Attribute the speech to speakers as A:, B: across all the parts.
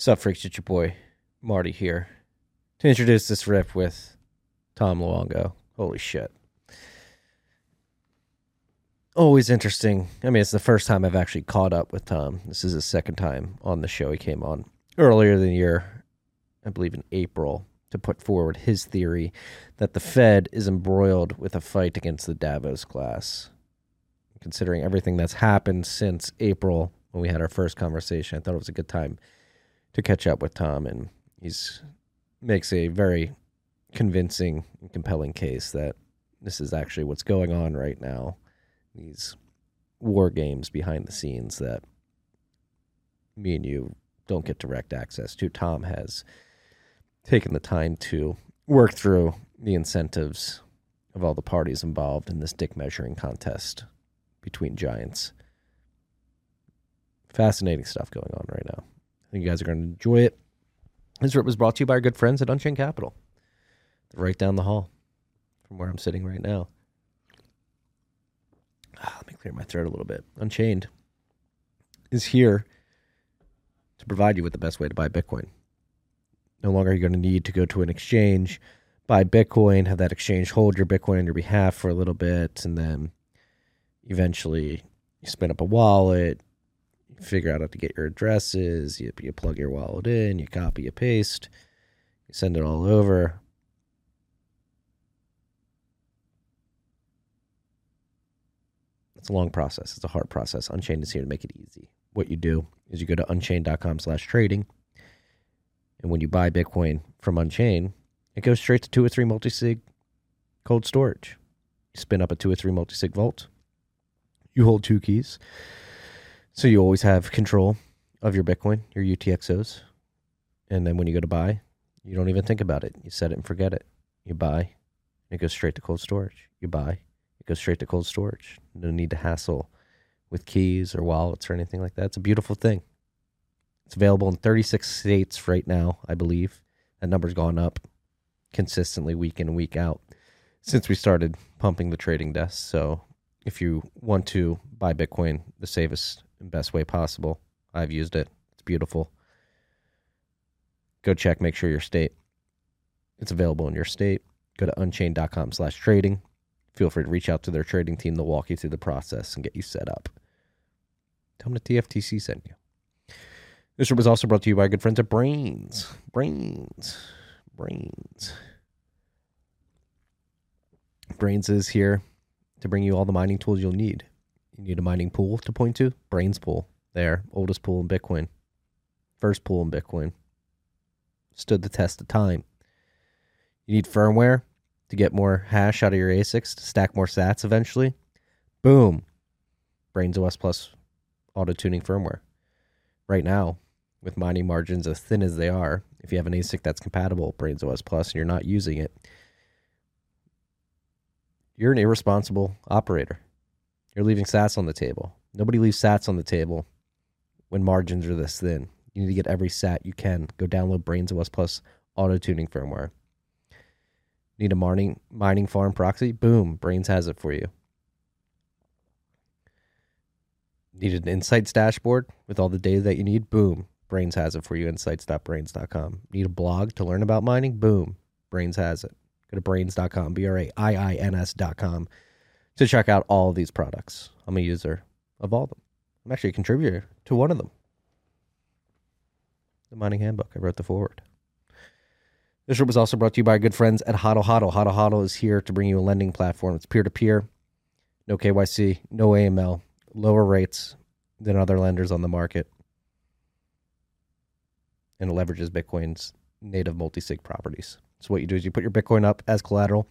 A: Sup, freaks? It's your boy Marty here to introduce this rip with Tom Luongo. Holy shit! Always interesting. I mean, it's the first time I've actually caught up with Tom. This is his second time on the show. He came on earlier in the year, I believe in April, to put forward his theory that the Fed is embroiled with a fight against the Davos class. Considering everything that's happened since April when we had our first conversation, I thought it was a good time to catch up with Tom, and he's makes a very convincing and compelling case that this is actually what's going on right now. These war games behind the scenes that me and you don't get direct access to. Tom has taken the time to work through the incentives of all the parties involved in this dick measuring contest between giants. Fascinating stuff going on right now. I think you guys are going to enjoy it. This rip was brought to you by our good friends at Unchained Capital, right down the hall from where I'm sitting right now. Ah, let me clear my throat a little bit. Unchained is here to provide you with the best way to buy Bitcoin. No longer are you going to need to go to an exchange, buy Bitcoin, have that exchange hold your Bitcoin on your behalf for a little bit, and then eventually you spin up a wallet, figure out how to get your addresses. You, you plug your wallet in, you copy, you paste, you send it all over. It's a long process. It's a hard process. Unchained is here to make it easy. What you do is you go to unchained.com slash trading. And when you buy Bitcoin from Unchained, it goes straight to two or three multi-sig cold storage. You spin up a two or three multi-sig vault. You hold two keys. So you always have control of your Bitcoin, your UTXOs. And then when you go to buy, you don't even think about it. You set it and forget it. You buy, it goes straight to cold storage. You buy, it goes straight to cold storage. No need to hassle with keys or wallets or anything like that. It's a beautiful thing. It's available in 36 states right now, I believe. That number's gone up consistently week in week out since we started pumping the trading desk. So if you want to buy Bitcoin the safest best way possible, I've used it. It's beautiful. Go check, make sure your state it's available in your state. Go to unchained.com slash trading. Feel free to reach out to their trading team. They'll walk you through the process and get you set up. Tell them the TFTC sent you. This was also brought to you by our good friends at Braiins. Braiins. Braiins. Braiins is here to bring you all the mining tools you'll need. You need a mining pool to point to? Braiins Pool. There. Oldest pool in Bitcoin. First pool in Bitcoin. Stood the test of time. You need firmware to get more hash out of your ASICs to stack more sats eventually. Boom. Braiins OS Plus auto tuning firmware. Right now, with mining margins as thin as they are, if you have an ASIC that's compatible Braiins OS Plus and you're not using it, you're an irresponsible operator. You're leaving sats on the table. Nobody leaves sats on the table when margins are this thin. You need to get every sat you can. Go download Braiins OS Plus auto tuning firmware. Need a mining mining farm proxy? Boom, Braiins has it for you. Need an insights dashboard with all the data that you need? Boom, Braiins has it for you. Insights.braiins.com. Need a blog to learn about mining? Boom, Braiins has it. Go to braiins.com, B R A I I N S.com to check out all these products. I'm a user of all of them. I'm actually a contributor to one of them the mining handbook. I wrote the forward. This show was also brought to you by our good friends at Hodl Hodl. Hodl Hodl is here to bring you a lending platform. It's peer to peer, no KYC, no AML, lower rates than other lenders on the market, and it leverages Bitcoin's native multi sig properties. So, what you do is you put your Bitcoin up as collateral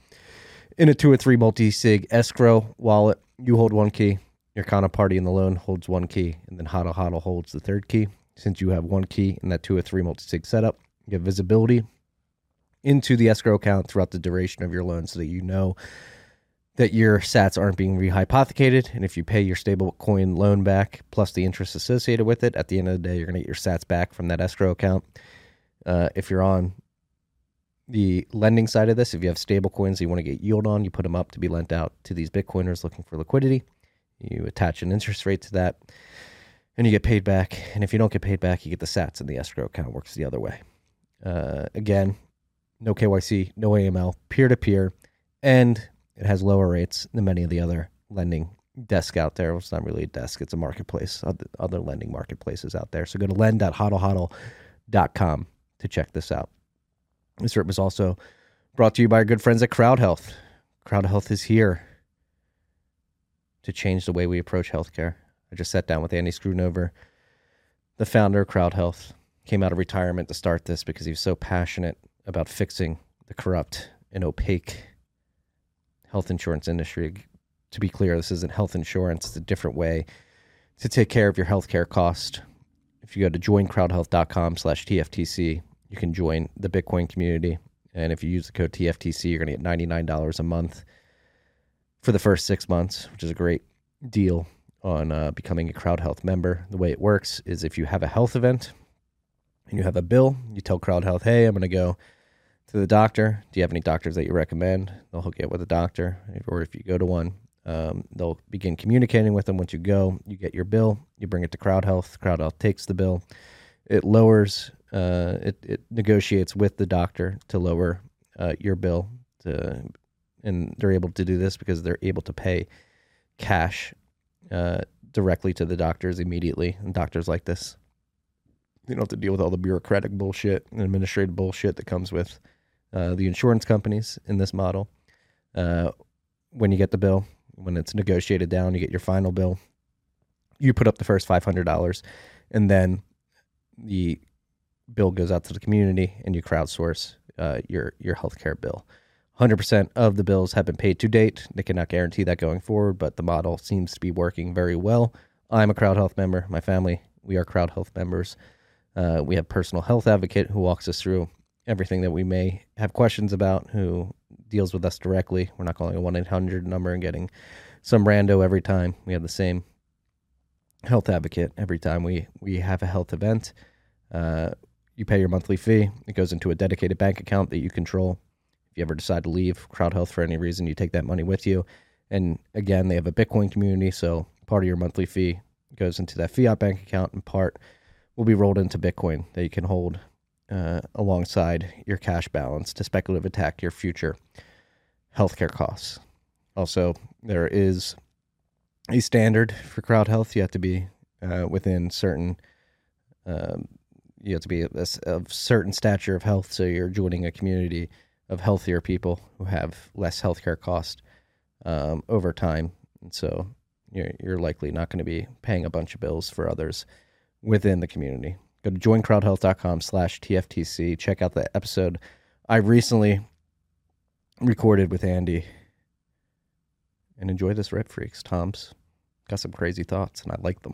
A: in a two or three multi sig escrow wallet. You hold one key, your counterparty in the loan holds one key, and then Hodl Hodl holds the third key. Since you have one key in that two or three multi sig setup, you have visibility into the escrow account throughout the duration of your loan so that you know that your sats aren't being rehypothecated. And if you pay your stablecoin loan back plus the interest associated with it, at the end of the day, you're going to get your sats back from that escrow account. Uh, if you're on the lending side of this, if you have stable coins you want to get yield on, you put them up to be lent out to these Bitcoiners looking for liquidity. You attach an interest rate to that. and you get paid back. And if you don't get paid back, you get the Sats, and the escrow account works the other way. Uh, again, no KYC, no AML, peer to peer, and it has lower rates than many of the other lending desk out there. It's not really a desk; it's a marketplace. Other, other lending marketplaces out there. So go to lend.hodlhodl.com to check this out. This trip was also brought to you by our good friends at Crowd Health. Crowd Health is here to change the way we approach healthcare. I just sat down with Andy Schoonover, the founder of Crowd Health. Came out of retirement to start this because he was so passionate about fixing the corrupt and opaque health insurance industry. To be clear, this isn't health insurance, it's a different way to take care of your healthcare cost. If you go to joincrowdhealth.com slash TFTC, you can join the Bitcoin community. And if you use the code TFTC, you're going to get $99 a month for the first six months, which is a great deal on uh, becoming a Crowd Health member. The way it works is if you have a health event and you have a bill, you tell Crowd Health, hey, I'm going to go to the doctor. Do you have any doctors that you recommend? They'll hook you up with a doctor. Or if you go to one, um, they'll begin communicating with them. Once you go, you get your bill, you bring it to Crowd Health. Crowd Health takes the bill. It lowers, uh, it, it negotiates with the doctor to lower uh, your bill. To, and they're able to do this because they're able to pay cash uh, directly to the doctors immediately. And doctors like this, you don't have to deal with all the bureaucratic bullshit and administrative bullshit that comes with uh, the insurance companies in this model. Uh, when you get the bill, when it's negotiated down, you get your final bill. You put up the first five hundred dollars, and then the bill goes out to the community, and you crowdsource uh, your your healthcare bill. 100% of the bills have been paid to date. They cannot guarantee that going forward, but the model seems to be working very well. I'm a Crowd Health member. My family, we are Crowd Health members. Uh, we have personal health advocate who walks us through everything that we may have questions about, who deals with us directly. We're not calling a 1 800 number and getting some rando every time. We have the same health advocate every time we, we have a health event. Uh, you pay your monthly fee, it goes into a dedicated bank account that you control if you ever decide to leave Crowd Health for any reason, you take that money with you. And again, they have a Bitcoin community, so part of your monthly fee goes into that fiat bank account, and part will be rolled into Bitcoin that you can hold uh, alongside your cash balance to speculative attack your future healthcare costs. Also, there is a standard for crowd health. You have to be uh, within certain, um, you have to be of certain stature of health. So you're joining a community of healthier people who have less healthcare cost um, over time. And so you're, you're likely not going to be paying a bunch of bills for others within the community. Go to joincrowdhealth.com slash TFTC. Check out the episode I recently recorded with Andy. And enjoy this Red Freaks. Tom's got some crazy thoughts, and I like them.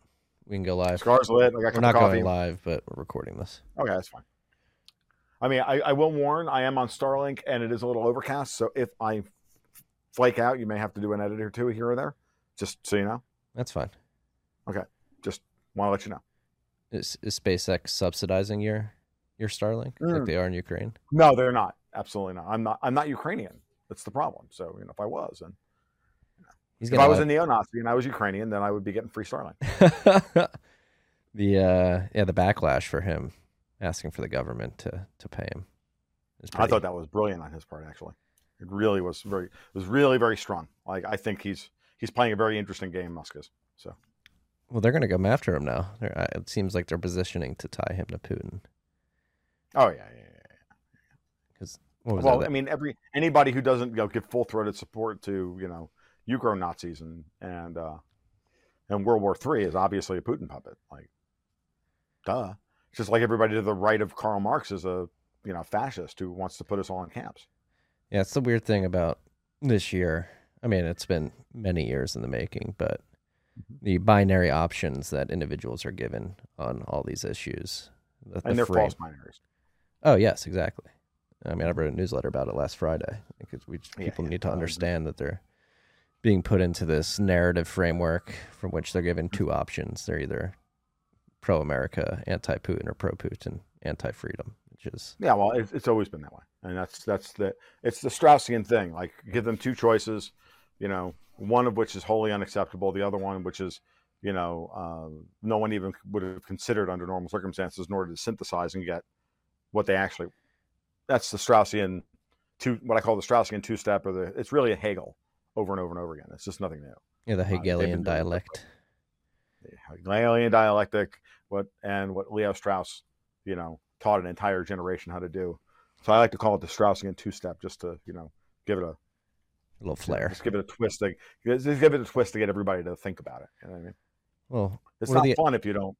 A: We can go live.
B: Cigars lit. I got
A: We're not going live, but we're recording this.
B: Okay, that's fine. I mean, I, I will warn, I am on Starlink and it is a little overcast. So if I flake out, you may have to do an edit or two here or there, just so you know.
A: That's fine.
B: Okay, just want to let you know.
A: Is, is SpaceX subsidizing your your Starlink mm. like they are in Ukraine?
B: No, they're not. Absolutely not. I'm not. I'm not Ukrainian. That's the problem. So you know, if I was, then if I was a neo-Nazi and I was Ukrainian, then I would be getting free Starlink.
A: the uh, yeah, the backlash for him asking for the government to to pay him.
B: I thought that was brilliant on his part. Actually, it really was very it was really very strong. Like I think he's he's playing a very interesting game. Musk is so.
A: Well, they're going to come after him now. They're, uh, it seems like they're positioning to tie him to Putin.
B: Oh yeah, yeah, yeah.
A: Because
B: well, that? I mean, every anybody who doesn't you know, give full throated support to you know Ukraine Nazis and and uh, and World War Three is obviously a Putin puppet. Like, duh. It's just like everybody to the right of Karl Marx is a you know fascist who wants to put us all in camps.
A: Yeah, it's the weird thing about this year. I mean, it's been many years in the making, but
B: Mm-hmm.
A: the binary options that individuals are given on all these issues. the-
B: And
A: the
B: they're
A: frame-
B: false binaries.
A: Oh yes, exactly. I mean, I wrote a newsletter about it last Friday because we
B: Yeah,
A: people
B: yeah.
A: need to
B: Um,
A: understand that they're being put into this narrative framework from which they're given two options. They're either pro-America, anti-Putin, or pro-Putin, anti-freedom, which is
B: Yeah, well, it's, it's always been that way, and that's that's the it's the Straussian thing. Like, give them two choices, you know, one of which is wholly unacceptable, the other one which is, you know, uh, no one even would have considered under normal circumstances in order to synthesize and get what they actually. That's the Straussian two, what I call the Straussian two-step, or the it's really a Hegel over and over and over again. It's just nothing new.
A: yeah, the
B: uh,
A: Hegelian
B: it that way.
A: dialect.
B: the Hegelian dialectic, what and what Leo Strauss, you know, taught an entire generation how to do. So I like to call it the Straussian two-step, just to you know give it a
A: A little flair.
B: just give it a twist. To, just give it a twist to get everybody to think about it. You know what I mean?
A: Well,
B: It's not
A: the-
B: fun if you don't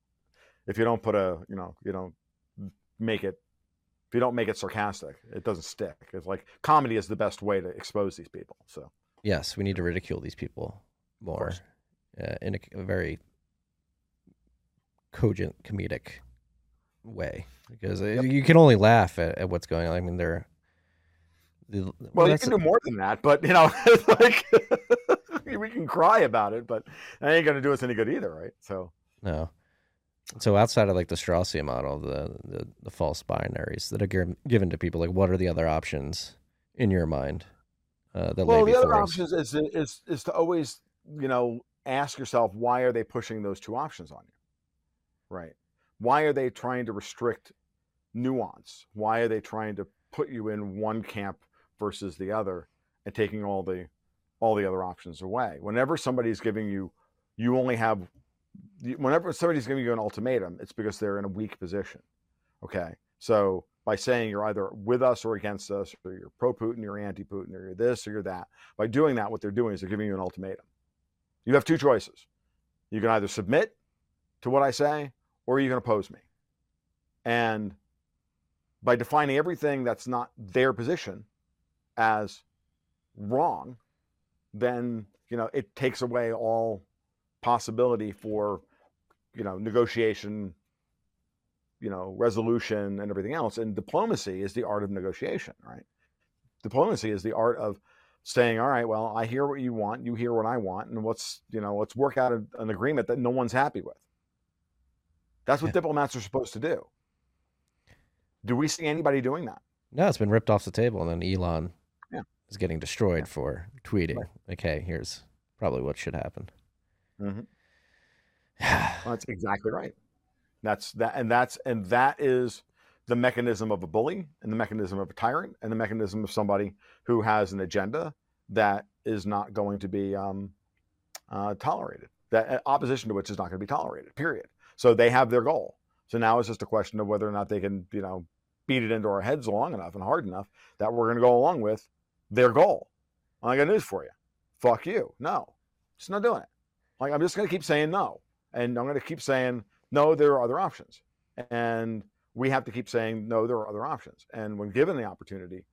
B: if you don't put a you know you don't make it if you don't make it sarcastic. It doesn't stick. It's like comedy is the best way to expose these people. So
A: yes, we need to ridicule these people more uh, in a, a very cogent comedic way because uh you can only laugh at, at what's going on. I mean, they're the,
B: Well, you can do more than that, but you know, it's like we can cry about it, but that ain't gonna do us any good either, right? So
A: no. So outside of like the Straussian model, the the, the false binaries that are given to people, like what are the other options in your mind uh, that
B: well,
A: lay
B: the other
A: us?
B: option is, is is to always, you know, ask yourself why are they pushing those two options on you, right? Why are they trying to restrict nuance? Why are they trying to put you in one camp versus the other and taking all the all the other options away? Whenever somebody's giving you, you only have. Whenever somebody's giving you an ultimatum, it's because they're in a weak position. Okay, so by saying you're either with us or against us, or you're pro Putin, you're anti Putin, or you're this or you're that. By doing that, what they're doing is they're giving you an ultimatum. You have two choices. You can either submit to what I say or you can oppose me. And by defining everything that's not their position as wrong, then you know it takes away all possibility for you know negotiation you know resolution and everything else and diplomacy is the art of negotiation right diplomacy is the art of saying all right well i hear what you want you hear what i want and let's you know let's work out a, an agreement that no one's happy with that's what
A: Yeah.
B: diplomats are supposed to do do we see anybody doing that
A: No, it's been ripped off the table, and then Elon
B: Yeah.
A: is getting destroyed
B: Yeah.
A: for tweeting
B: Right.
A: "Hey, here's probably what should happen."
B: Mhm. Well, that's exactly right. That's that, and that's and that is the mechanism of a bully, and the mechanism of a tyrant, and the mechanism of somebody who has an agenda that is not going to be um, uh, tolerated. That uh, opposition to which is not going to be tolerated. Period. So they have their goal. So now it's just a question of whether or not they can, you know, beat it into our heads long enough and hard enough that we're going to go along with their goal. I got news for you. Fuck you. No, just not doing it. Like I'm just going to keep saying no, and I'm going to keep saying no. There are other options, and we have to keep saying no. There are other options, and when given the opportunity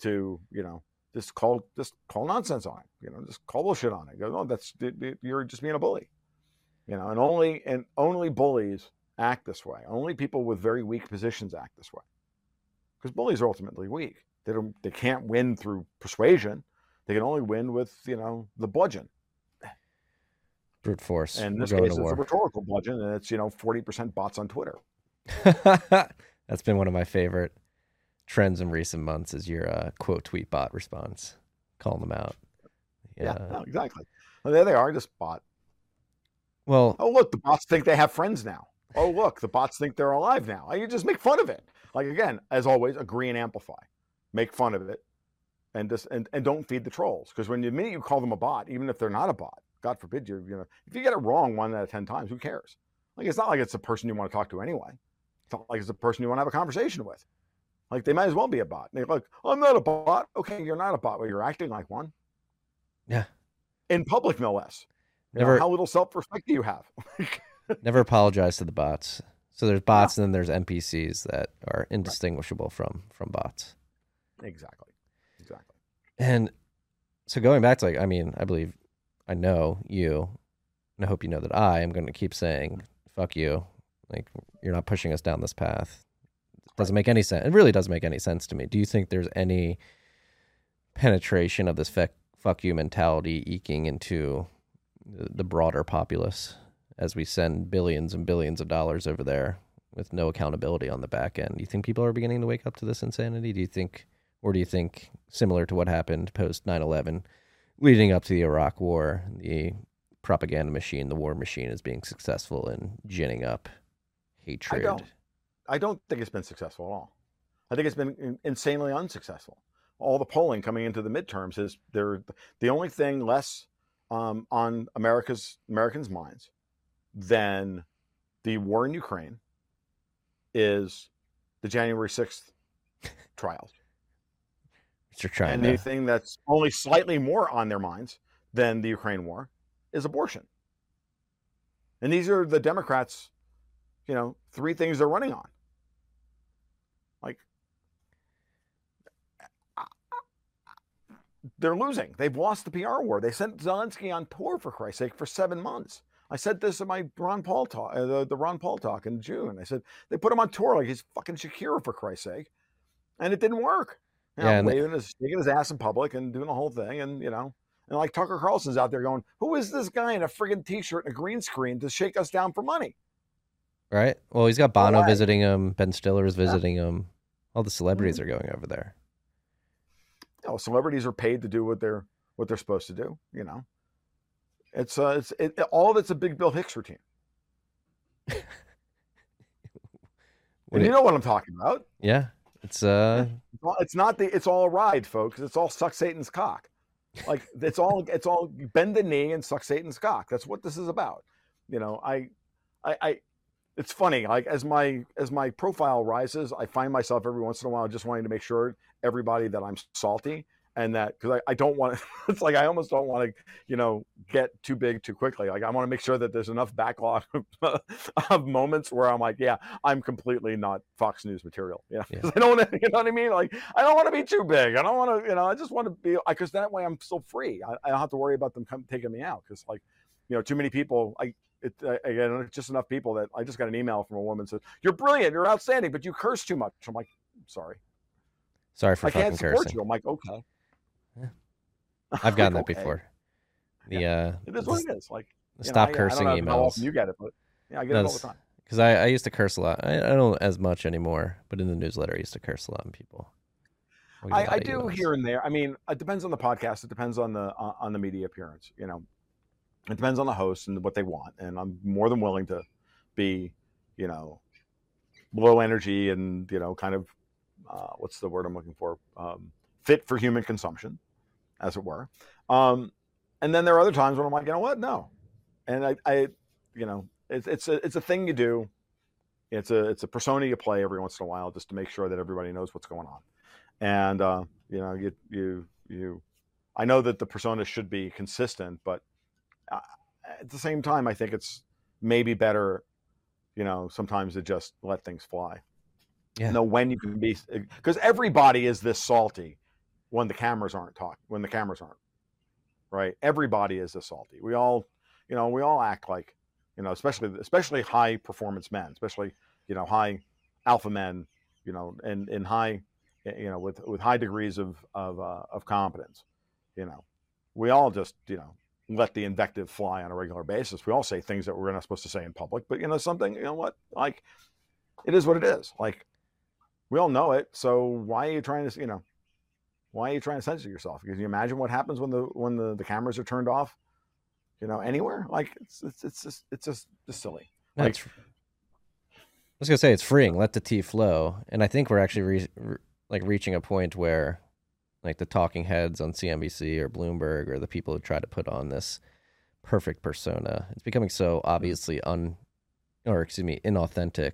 B: to, you know, just call just call nonsense on it. You know, just call bullshit on it. Go, no, that's you're just being a bully. You know, and only and only bullies act this way. Only people with very weak positions act this way, because bullies are ultimately weak. They don't. They can't win through persuasion. They can only win with you know the bludgeon.
A: Brute force.
B: And in this case, it's a rhetorical bludgeon, and it's you know forty percent bots on Twitter.
A: That's been one of my favorite trends in recent months. Is your uh, quote tweet bot response, calling them out.
B: Yeah,
A: Yeah.
B: no, exactly. Well, there they are, just bot.
A: Well,
B: Oh look, the bots think they have friends now. Oh look, the bots think they're alive now. You just make fun of it. Like again, as always, agree and amplify. Make fun of it, and just and, and don't feed the trolls. Because when you the minute you call them a bot, even if they're not a bot, God forbid you you know if you get it wrong one out of ten times, who cares? Like it's not like it's a person you want to talk to anyway. It's not like it's a person you want to have a conversation with. Like they might as well be a bot. And they're like, I'm not a bot. Okay, you're not a bot, but you're acting like one.
A: Yeah.
B: In public, no less. You know,
A: never
B: how little self respect do you have?
A: never apologize to the bots. So there's bots and then there's NPCs that are indistinguishable from from bots.
B: Exactly. Exactly.
A: And so going back to like, I mean, I believe, I know you, and I hope you know that I am going to keep saying, "Fuck you," like you're not pushing us down this path. It doesn't make any sense. It really doesn't make any sense to me. Do you think there's any penetration of this fuck, fuck you mentality eking into the, the broader populace as we send billions and billions of dollars over there with no accountability on the back end? Do you think people are beginning to wake up to this insanity? Do you think, or do you think, similar to what happened post 9 11, leading up to the Iraq War, the propaganda machine, the war machine is being successful in ginning up hatred?
B: I don't. I don't think it's been successful at all. I think it's been insanely unsuccessful. All the polling coming into the midterms is they're the only thing less um, on America's Americans' minds than the war in Ukraine is the January sixth trials.
A: You're trying
B: And
A: to.
B: the thing that's only slightly more on their minds than the Ukraine war is abortion. And these are the Democrats, you know, three things they're running on. Like, they're losing. They've lost the PR war. They sent Zelensky on tour, for Christ's sake, for seven months. I said this in my Ron Paul talk, uh, the, the Ron Paul talk in June. I said they put him on tour like he's fucking Shakira, for Christ's sake, and it didn't work. Know,
A: Yeah, and-
B: waving his, shaking his ass in public and doing the whole thing, and you know, and like Tucker Carlson's out there going, "Who is this guy in a friggin' t-shirt and a green screen to shake us down for money?"
A: right? Well, he's got Bono
B: way.
A: visiting him. Ben Stiller is visiting him. All the celebrities are going over there.
B: You know, celebrities are paid to do what they're what they're supposed to do. You know, it's uh, it's it, all of it's a big Bill Hicks routine. And
A: do
B: you know what I'm talking about.
A: Yeah, it's uh,
B: it's not the it's all a ride, folks. It's all suck Satan's cock. Like it's all it's all bend the knee and suck Satan's cock. That's what this is about. You know, I I I it's funny, like as my as my profile rises, I find myself every once in a while just wanting to make sure everybody that I'm salty and that because I, I don't want it's like I almost don't want to, you know, get too big too quickly. Like I want to make sure that there's enough backlog of moments where I'm like, yeah, I'm completely not Fox News material. You know,
A: Yeah.
B: I don't want to, you know what I mean? Like I don't want to be too big. I don't want to, you know, I just want to be because that way I'm still free. I, I don't have to worry about them come, taking me out because like, you know, too many people. I it again, just enough people that I just got an email from a woman says you're brilliant, you're outstanding, but you curse too much. I'm like, sorry,
A: sorry for
B: I
A: fucking
B: can't support
A: cursing.
B: you. I'm like, okay.
A: I've gotten
B: Like,
A: that
B: okay.
A: before. The uh,
B: It is what it is. Like you know,
A: stop
B: I-
A: cursing
B: I don't know
A: emails.
B: you get it, but yeah, I get
A: No,
B: it all the time.
A: Because I, I used to curse a lot. I, I don't as much anymore, but in the newsletter, I used to curse a lot on people. We get a lot
B: I, I do
A: emails.
B: here and there. I mean, it depends on the podcast. It depends on the uh, on the media appearance. You know, it depends on the host and what they want. And I'm more than willing to be, you know, low energy and you know, kind of uh, what's the word I'm looking for? Um, fit for human consumption, as it were. Um, and then there are other times when I'm like, you know what? No. And I, I you know, it's it's a it's a thing you do. It's a it's a persona you play every once in a while just to make sure that everybody knows what's going on and uh, you know you you you i know that the persona should be consistent but uh, at the same time i think it's maybe better you know sometimes to just let things fly
A: Yeah.
B: know when you can be because everybody is this salty when the cameras aren't talking when the cameras aren't right everybody is this salty we all you know we all act like you know especially especially high performance men especially you know high alpha men you know and and high you know, with with high degrees of of uh, of competence. You know, we all just you know let the invective fly on a regular basis. We all say things that we're not supposed to say in public, but you know something. You know what? Like, it is what it is. Like, we all know it. So why are you trying to you know? Why are you trying to censor yourself? Can you imagine what happens when the when the, the cameras are turned off? You know, anywhere like it's it's it's just it's just just silly. Like-
A: it's- I was gonna say it's freeing. Let the tea flow, and I think we're actually re- re- like reaching a point where, like the talking heads on CNBC or Bloomberg or the people who try to put on this perfect persona, it's becoming so obviously un, or excuse me, inauthentic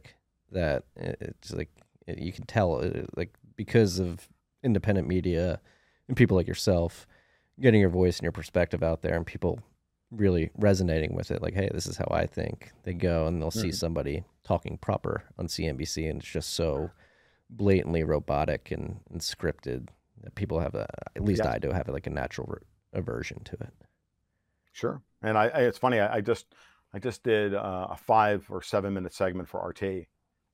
A: that it's like you can tell, uh, like because of independent media and people like yourself getting your voice and your perspective out there, and people really resonating with it. Like, hey, this is how I think. They go and they'll see
B: Mhm.
A: somebody talking proper on CNBC, and it's just so blatantly robotic and, and scripted that people have a. At least. I do have like a natural re- aversion to it.
B: Sure. And I, I it's funny. I, I just I just did uh, a five or seven minute segment for RT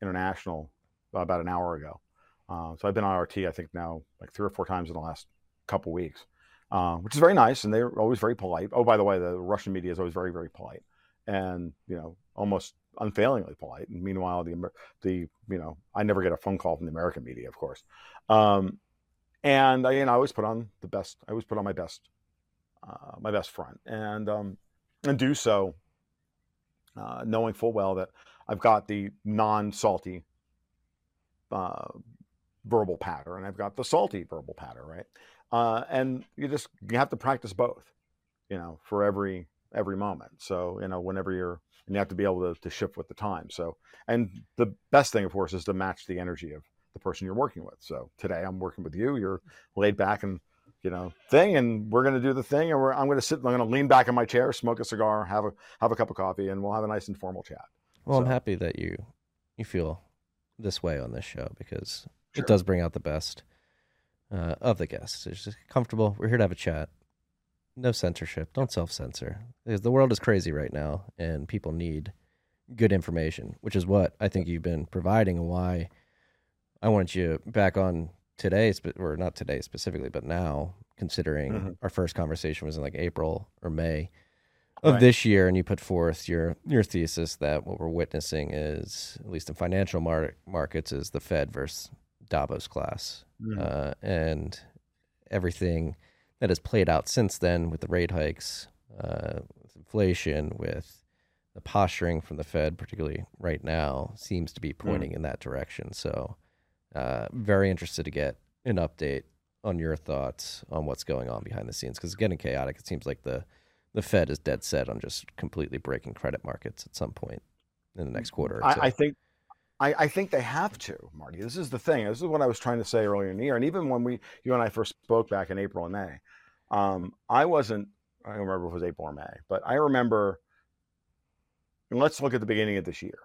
B: International about an hour ago. Uh, so I've been on RT I think now like three or four times in the last couple weeks, uh, which is very nice. And they're always very polite. Oh, by the way, the Russian media is always very very polite, and you know almost unfailingly polite. And meanwhile, the the you know I never get a phone call from the American media, of course. Um, and I, you know, I always put on the best. I always put on my best uh, my best front, and um, and do so uh, knowing full well that I've got the non-salty uh, verbal patter, and I've got the salty verbal patter, right? Uh, and you just you have to practice both, you know, for every every moment. So you know, whenever you're and you have to be able to, to shift with the time. So and the best thing, of course, is to match the energy of the person you're working with. So today I'm working with you. You're laid back and you know thing and we're going to do the thing and we're, i'm going to sit i'm going to lean back in my chair smoke a cigar have a have a cup of coffee and we'll have a nice informal chat
A: Well, I'm happy that you you feel this way on this show because
B: Sure.
A: it does bring out the best uh, of the guests. It's just comfortable. We're here to have a chat. No censorship. Don't self censor because the world is crazy right now and people need good information, which is what I think you've been providing and why I want you back on today, or not today specifically, but now, considering
B: Mhm.
A: our first conversation was in like April or May of
B: Right.
A: this year, and you put forth your your thesis that what we're witnessing is, at least in financial mar- markets, is the Fed versus Davos class,
B: Mhm.
A: uh, and everything that has played out since then with the rate hikes, uh, with inflation, with the posturing from the Fed, particularly right now, seems to be pointing in that direction. So, uh, very interested to get an update on your thoughts on what's going on behind the scenes because it's getting chaotic. It seems like the the Fed is dead set on just completely breaking credit markets at some point in the next quarter. Or two.
B: I, I think I, I think they have to marty. This is the thing. This is what i was trying to say earlier in the year and even when we you and i first spoke back in april and may um, i wasn't i don't remember if it was april or may but i remember let's look at the beginning of this year.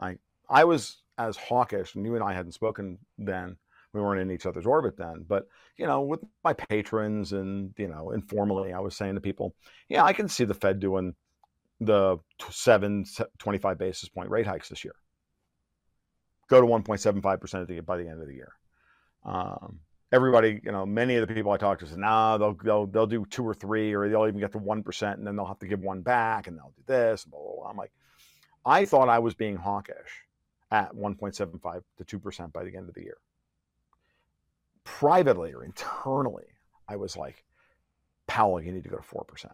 B: I i was as hawkish and you and i hadn't spoken then. We weren't in each other's orbit then but you know with my patrons and you know informally i was saying to people yeah i can see the fed doing the seven 25 basis point rate hikes this year go to 1.75% by the end of the year um, everybody you know many of the people i talk to said nah they'll, they'll they'll do two or three or they'll even get to 1% and then they'll have to give one back and they'll do this blah, blah, blah. i'm like i thought i was being hawkish at 1.75 to 2% by the end of the year privately or internally i was like powell you need to go to 4%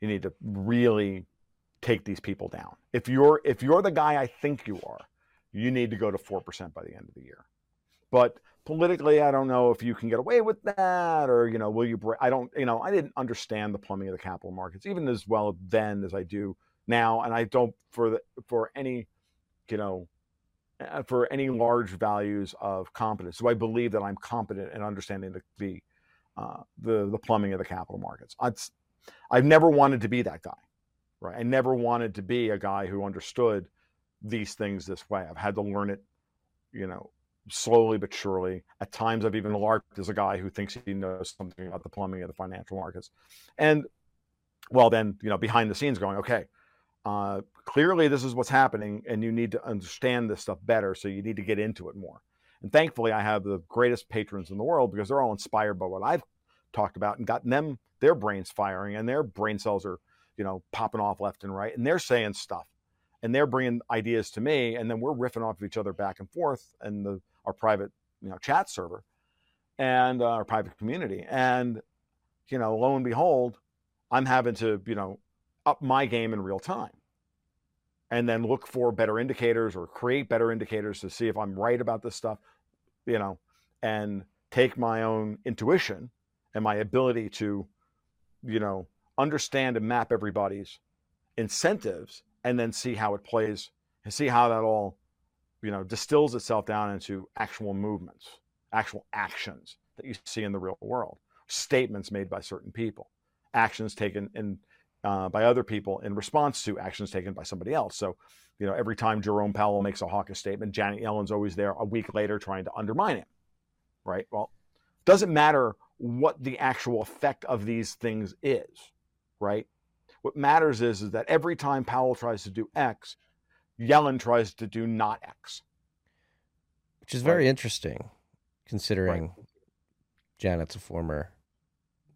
B: you need to really take these people down. If you're if you're the guy I think you are, you need to go to four percent by the end of the year. But politically, I don't know if you can get away with that, or you know, will you? I don't. You know, I didn't understand the plumbing of the capital markets even as well then as I do now, and I don't for the for any, you know. uh, For any large values of competence, so I believe that I'm competent in understanding the the uh, the, the plumbing of the capital markets. It's, I've never wanted to be that guy, right? I never wanted to be a guy who understood these things this way. I've had to learn it, you know, slowly but surely. At times, I've even larped as a guy who thinks he knows something about the plumbing of the financial markets. And well, then, you know, behind the scenes going, okay, uh, clearly this is what's happening, and you need to understand this stuff better. So you need to get into it more. And thankfully, I have the greatest patrons in the world because they're all inspired by what I've talked about and gotten them their brains firing and their brain cells are, you know, popping off left and right, and they're saying stuff, and they're bringing ideas to me, and then we're riffing off of each other back and forth in the our private, you know, chat server, and uh, our private community, and you know, lo and behold, I'm having to, you know, up my game in real time and then look for better indicators or create better indicators to see if I'm right about this stuff, you know, and take my own intuition and my ability to, you know, understand and map everybody's incentives and then see how it plays and see how that all, you know, distills itself down into actual movements, actual actions that you see in the real world, statements made by certain people, actions taken in uh, by other people in response to actions taken by somebody else. So, you know, every time Jerome Powell makes a hawkish statement, Janet Yellen's always there a week later trying to undermine him. Right? Well, doesn't matter what the actual effect of these things is, right? What matters is, is that every time Powell tries to do X, Yellen tries to do not X.
A: Which is very right. interesting considering right. Janet's a former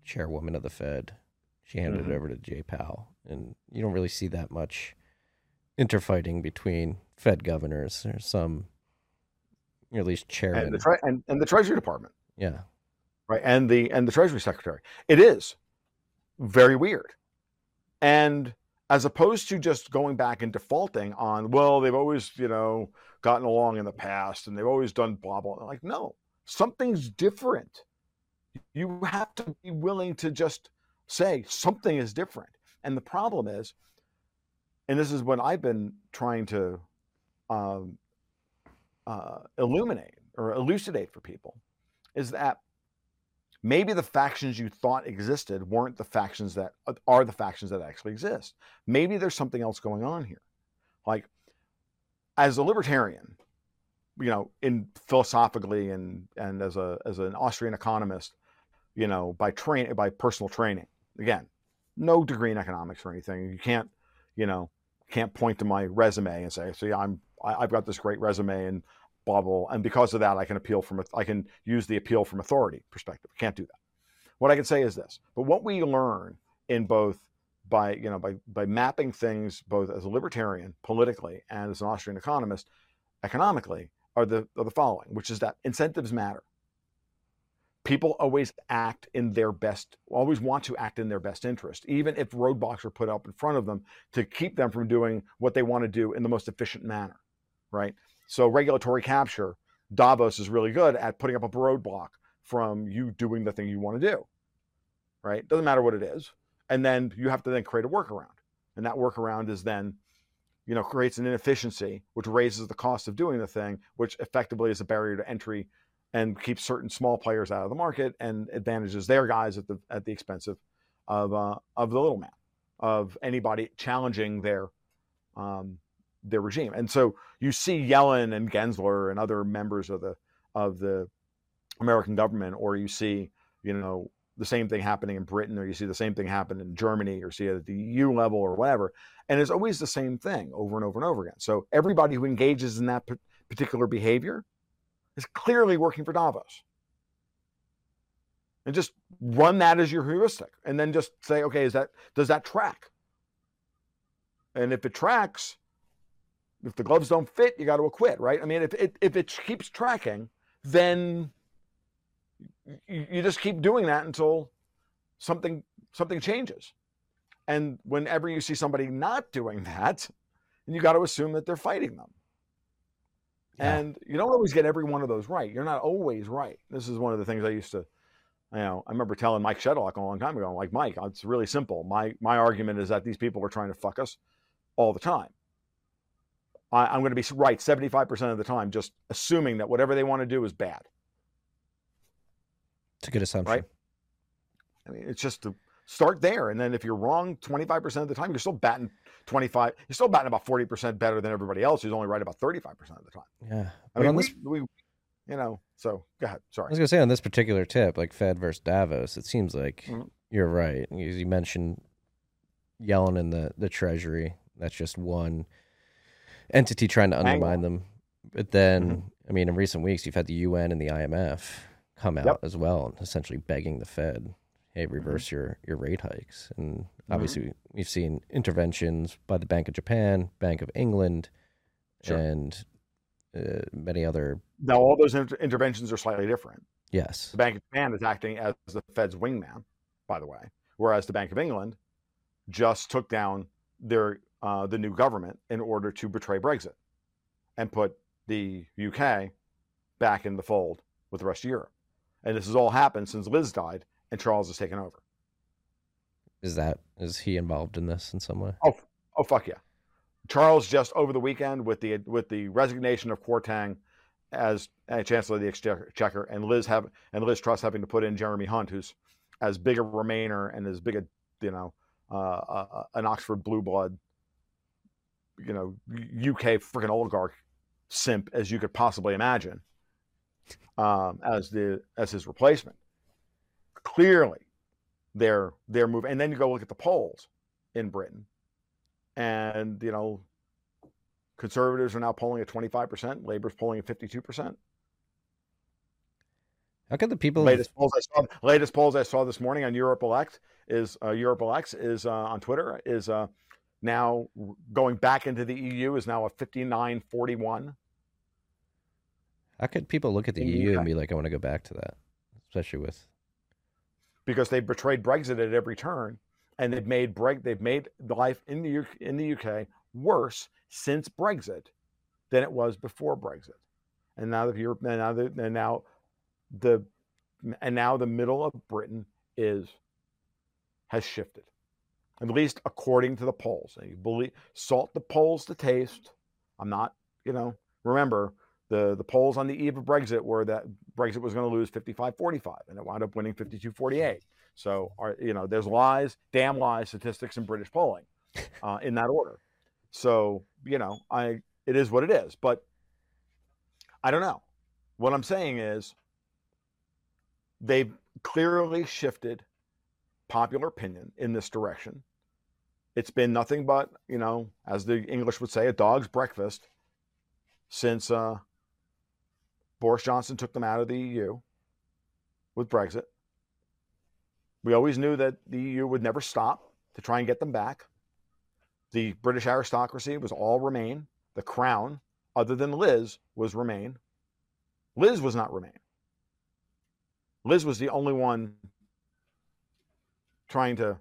A: chairwoman of the Fed. She handed mm-hmm. it over to Jay Powell. And you don't really see that much interfighting between Fed governors. There's some, or at least chairman.
B: And the, tre- and, and the Treasury Department.
A: Yeah.
B: Right. And the and the Treasury Secretary. It is very weird. And as opposed to just going back and defaulting on, well, they've always, you know, gotten along in the past and they've always done blah blah. Like, no, something's different. You have to be willing to just say something is different. And the problem is, and this is what I've been trying to um, uh, illuminate or elucidate for people, is that maybe the factions you thought existed weren't the factions that uh, are the factions that actually exist. Maybe there's something else going on here. Like, as a libertarian, you know, in philosophically and and as a as an Austrian economist, you know, by train by personal training. Again, no degree in economics or anything. You can't, you know, can't point to my resume and say, "See, I'm I, i have got this great resume and blah," and because of that, I can appeal from I can use the appeal from authority perspective. I Can't do that. What I can say is this: but what we learn in both by you know by by mapping things both as a libertarian politically and as an Austrian economist economically are the are the following, which is that incentives matter. People always act in their best, always want to act in their best interest, even if roadblocks are put up in front of them to keep them from doing what they want to do in the most efficient manner, right? So regulatory capture, Davos is really good at putting up a roadblock from you doing the thing you want to do, right? Doesn't matter what it is, and then you have to then create a workaround, and that workaround is then you know, creates an inefficiency, which raises the cost of doing the thing, which effectively is a barrier to entry and keeps certain small players out of the market and advantages their guys at the at the expense of of, uh, of the little man, of anybody challenging their um, their regime. And so you see Yellen and Gensler and other members of the of the American government, or you see, you know, the same thing happening in Britain, or you see the same thing happen in Germany, or see it at the EU level, or whatever. And it's always the same thing over and over and over again. So everybody who engages in that particular behavior is clearly working for Davos. And just run that as your heuristic, and then just say, okay, is that does that track? And if it tracks, if the gloves don't fit, you got to acquit, right? I mean, if it if it keeps tracking, then you just keep doing that until something something changes. And whenever you see somebody not doing that, you got to assume that they're fighting them. Yeah. And you don't always get every one of those right. You're not always right. This is one of the things I used to, you know, I remember telling Mike Shedlock a long time ago. I'm like, Mike, it's really simple. My my argument is that these people are trying to fuck us all the time. I, am going to be right 75% of the time, just assuming that whatever they want to do is bad.
A: It's a good assumption.
B: Right? I mean, it's just to start there. And then if you're wrong 25% of the time, you're still batting 25, you're still batting about 40% better than everybody else who's only right about 35% of the time.
A: Yeah.
B: I mean, this... we, we, you know, so go ahead. Sorry.
A: I was going to say on this particular tip, like Fed versus Davos, it seems like mm-hmm. you're right. as You mentioned Yellen in the, the Treasury. That's just one entity trying to undermine them. But then, mm-hmm. I mean, in recent weeks, you've had the UN and the IMF come out yep. as well, essentially begging the Fed, "Hey, mm-hmm. reverse mm-hmm. your your rate hikes." And mm-hmm. obviously, mm-hmm. we've seen interventions by the Bank of Japan, Bank of England, sure. and uh, many other.
B: Now, all those inter- interventions are slightly different.
A: Yes,
B: the Bank of Japan is acting as the Fed's wingman, by the way, whereas the Bank of England just took down their uh, the new government in order to betray Brexit and put the UK back in the fold with the rest of Europe. And this has all happened since Liz died and Charles has taken over.
A: Is that is he involved in this in some way?
B: Oh, oh fuck yeah. Charles just over the weekend with the with the resignation of Kwarteng as Chancellor of the Exchequer and Liz have and Liz Truss having to put in Jeremy Hunt, who's as big a Remainer and as big a you know uh, uh, an Oxford blue blood, you know, UK freaking oligarch simp as you could possibly imagine um, as the as his replacement. Clearly, they're they're moving, and then you go look at the polls in Britain, and you know, conservatives are now polling at twenty five percent, Labour's polling at fifty two percent.
A: How could the people?
B: Latest polls I saw. Latest polls I saw this morning on Europe Elect is uh, Europe Elects is uh, on Twitter is uh, now going back into the EU is now a fifty nine forty one.
A: How could people look at the EU and be like, "I want to go back to that," especially with
B: because they betrayed Brexit at every turn, and they've made Breg- they've made the life in the UK, in the UK worse since Brexit than it was before Brexit, and now the Europe and now the, and now the and now the middle of Britain is has shifted, at least according to the polls. And you believe salt the polls to taste. I'm not, you know. Remember, the the polls on the eve of Brexit were that Brexit was going to lose 55-45, and it wound up winning 52-48. So, are, you know, there's lies, damn lies, statistics, and British polling uh, in that order. So, you know, I it is what it is. But I don't know. What I'm saying is they've clearly shifted popular opinion in this direction. It's been nothing but, you know, as the English would say, a dog's breakfast since uh, Boris Johnson took them out of the EU with Brexit. We always knew that the EU would never stop to try and get them back. The British aristocracy was all Remain. The crown, other than Liz, was Remain. Liz was not Remain. Liz was the only one trying to,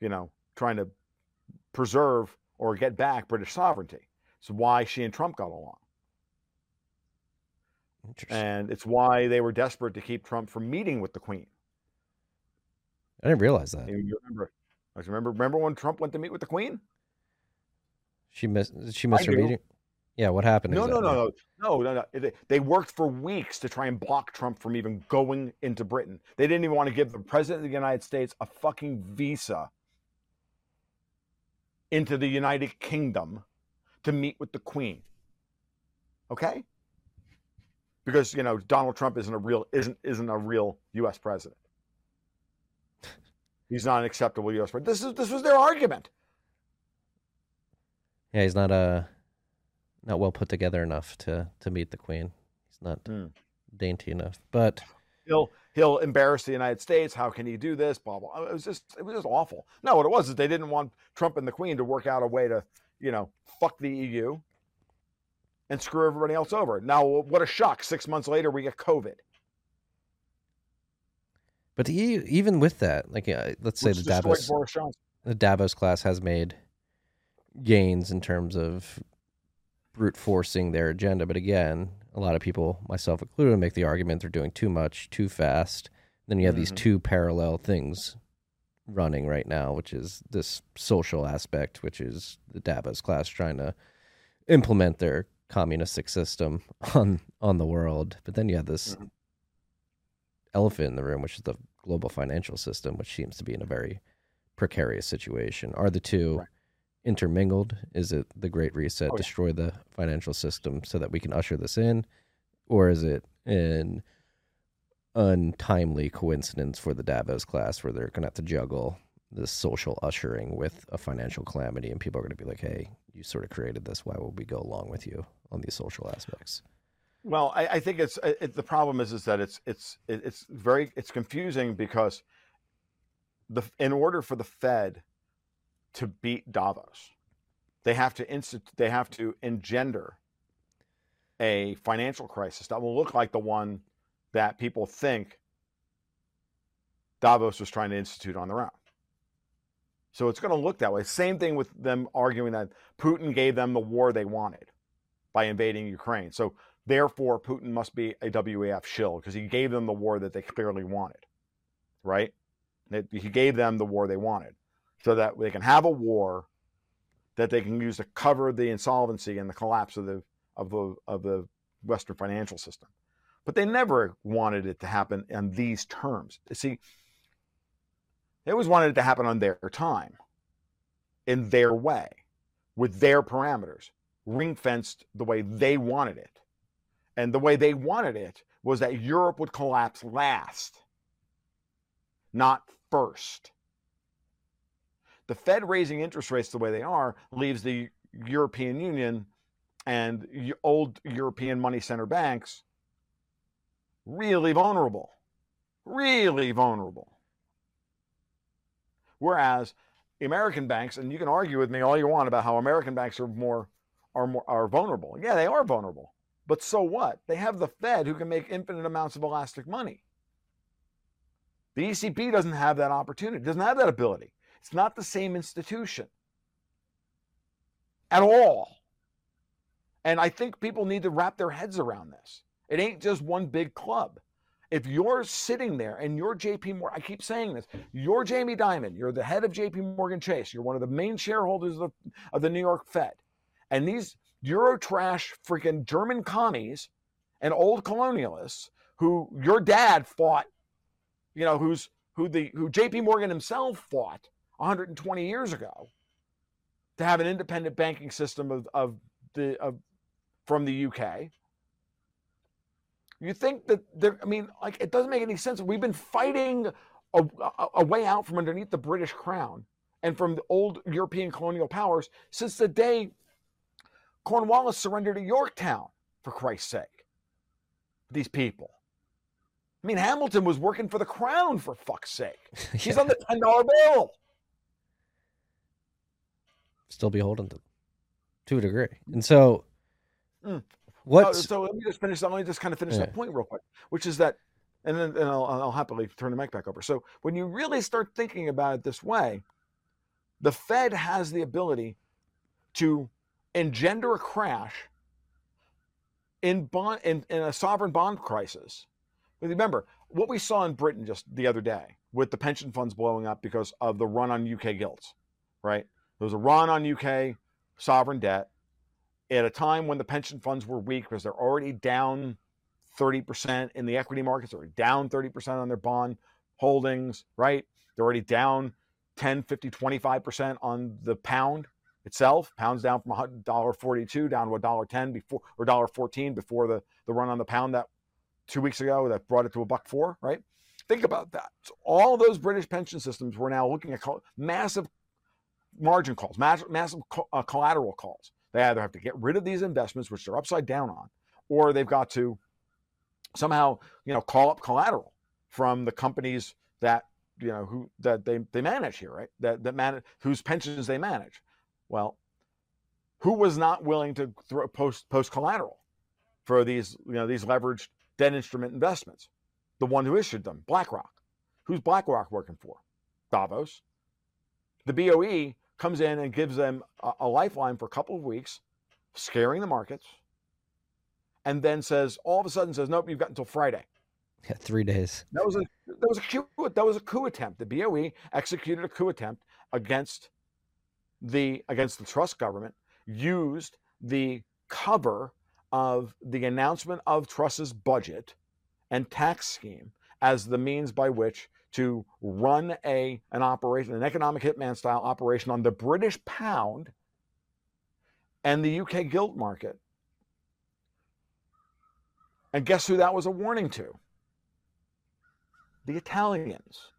B: you know, trying to preserve or get back British sovereignty. It's why she and Trump got along. And it's why they were desperate to keep Trump from meeting with the Queen.
A: I didn't realize that
B: you remember, I remember, remember when Trump went to meet with the Queen?
A: she missed. She missed
B: I
A: her
B: do.
A: meting. Yeah, what happened?
B: No, no,
A: exactly?
B: no, no, no, no, no. They, they worked for weeks to try and block Trump from even going into Britain. They didn't even want to give the president of the United States a fucking visa into the United Kingdom to meet with the Queen. Okay? Because you know Donald Trump isn't a real isn't isn't a real U.S. president. He's not an acceptable U.S. president. This is this was their argument.
A: Yeah, he's not uh not well put together enough to to meet the queen. He's not
B: Hmm.
A: dainty enough. But
B: he'll embarrass the United States. How can he do this? Blah blah. It was just it was just awful. No, what it was is they didn't want Trump and the Queen to work out a way to you know fuck the EU and screw everybody else over. Now, what a shock! Six months later, we get COVID.
A: but the EU, even with that, like uh, let's say
B: which
A: the Davos the Davos class has made gains in terms of brute forcing their agenda. But again, a lot of people, myself included, make the argument they're doing too much, too fast. Then you have these
B: Mhm.
A: two parallel things running right now, which is this social aspect, which is the Davos class trying to implement their communistic system on on the world. But then you have this
B: Mhm.
A: elephant in the room, which is the global financial system, which seems to be in a very precarious situation. Are the two
B: Right.
A: Intermingled? Is it the Great Reset,
B: Oh, yeah.
A: destroy the financial system so that we can usher this in? Or is it an untimely coincidence for the Davos class where they're going to have to juggle this social ushering with a financial calamity? And people are going to be like, hey, you sort of created this. Why would we go along with you on these social aspects?
B: Well, I, I think it's it, the problem is is that it's it's it's very it's confusing because the in order for the Fed to beat Davos, they have to instit they have to engender a financial crisis that will look like the one that people think Davos was trying to institute on their own. So it's going to look that way. Same thing with them arguing that Putin gave them the war they wanted by invading Ukraine. So therefore, Putin must be a WEF shill because he gave them the war that they clearly wanted, right? He gave them the war they wanted so that they can have a war that they can use to cover the insolvency and the collapse of the of the of the Western financial system. But they never wanted it to happen on these terms. See, They always wanted it to happen on their time, in their way, with their parameters, ring fenced the way they wanted it. And the way they wanted it was that Europe would collapse last, not first. The Fed raising interest rates the way they are leaves the European Union and old European money center banks really vulnerable. Really vulnerable. Whereas American banks, and you can argue with me all you want about how American banks are more are more are vulnerable. Yeah, they are vulnerable. But so what? They have the Fed who can make infinite amounts of elastic money. The ECB doesn't have that opportunity, doesn't have that ability. It's not the same institution at all. And I think people need to wrap their heads around this. It ain't just one big club. If you're sitting there and you're JP Morgan, I keep saying this, you're Jamie Dimon, you're the head of JP Morgan Chase, you're one of the main shareholders of, of the New York Fed. And these Euro trash freaking German commies and old colonialists who your dad fought, you know, who's who the who JP Morgan himself fought 120 years ago to have an independent banking system of, of the of from the UK. You think that there, I mean, like, it doesn't make any sense. We've been fighting a, a, a way out from underneath the British crown and from the old European colonial powers since the day Cornwallis surrendered to Yorktown, for Christ's sake. These people. I mean, Hamilton was working for the crown, for fuck's sake. He's on the $10 bill.
A: Still beholden to, to a degree. And so
B: Mm. What? so let me just finish. Let me just kind of finish yeah. that point real quick, which is that, and then and I'll, I'll happily turn the mic back over. So when you really start thinking about it this way, the Fed has the ability to engender a crash in bond in, in a sovereign bond crisis. Remember what we saw in Britain just the other day with the pension funds blowing up because of the run on UK gilts, right? There was a run on UK sovereign debt at a time when the pension funds were weak because they're already down 30% in the equity markets, they're down 30% on their bond holdings, right? They're already down 10, 50, 25% on the pound itself. Pound's down from $1.42 down to $1.10 before or $1.14 before the, the run on the pound that two weeks ago that brought it to a buck four, right? Think about that. So all those British pension systems were now looking at massive margin calls, massive, massive uh, collateral calls. They either have to get rid of these investments, which they're upside down on, or they've got to somehow, you know, call up collateral from the companies that you know who that they they manage here, right? That that manage whose pensions they manage. Well, who was not willing to throw, post post collateral for these you know these leveraged debt instrument investments? The one who issued them, BlackRock. Who's BlackRock working for? Davos. The BOE comes in and gives them a, a lifeline for a couple of weeks, scaring the markets, and then says all of a sudden says, "Nope, you've got until Friday."
A: Yeah, three days.
B: That was a that was a coup. That was a coup attempt. The BOE executed a coup attempt against the against the Truss government. Used the cover of the announcement of Truss's budget and tax scheme as the means by which to run a an operation, an economic hitman style operation on the British pound and the UK gilt market. And guess who that was a warning to? The Italians.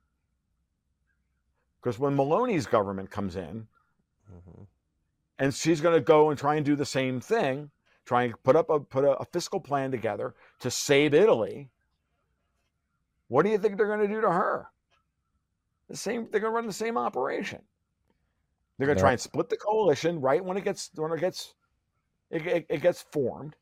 B: Because when Meloni's government comes in, mm-hmm. and she's going to go and try and do the same thing, try and put up a put a, a fiscal plan together to save Italy what do you think they're going to do to her? The same. They're going to run the same operation. They're going to try and split the coalition right when it gets when it gets it, it, it gets formed,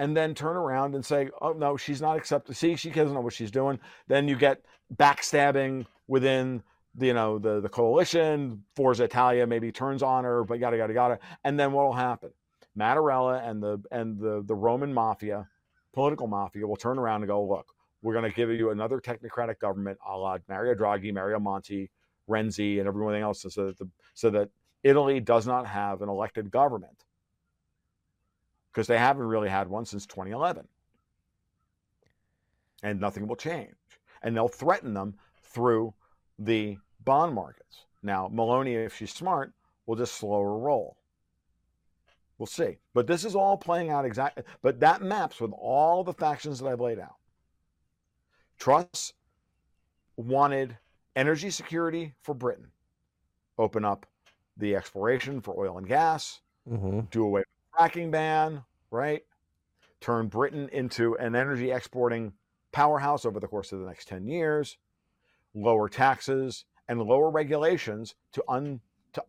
B: and then turn around and say, "Oh no, she's not accepted." See, she doesn't know what she's doing. Then you get backstabbing within the, you know the the coalition. Forza Italia maybe turns on her, but yada yada yada. And then what will happen? Mattarella and the and the the Roman mafia political mafia will turn around and go, look, we're going to give you another technocratic government a la Mario Draghi, Mario Monti, Renzi, and everything else, so that, the, so that Italy does not have an elected government because they haven't really had one since 2011. And nothing will change. And they'll threaten them through the bond markets. Now, Meloni, if she's smart, will just slow her roll. We'll see. But this is all playing out exactly. But that maps with all the factions that I've laid out. Truss wanted energy security for Britain, open up the exploration for oil and gas,
A: Mm-hmm.
B: do away with the fracking ban, right? Turn Britain into an energy exporting powerhouse over the course of the next 10 years, lower taxes and lower regulations to un to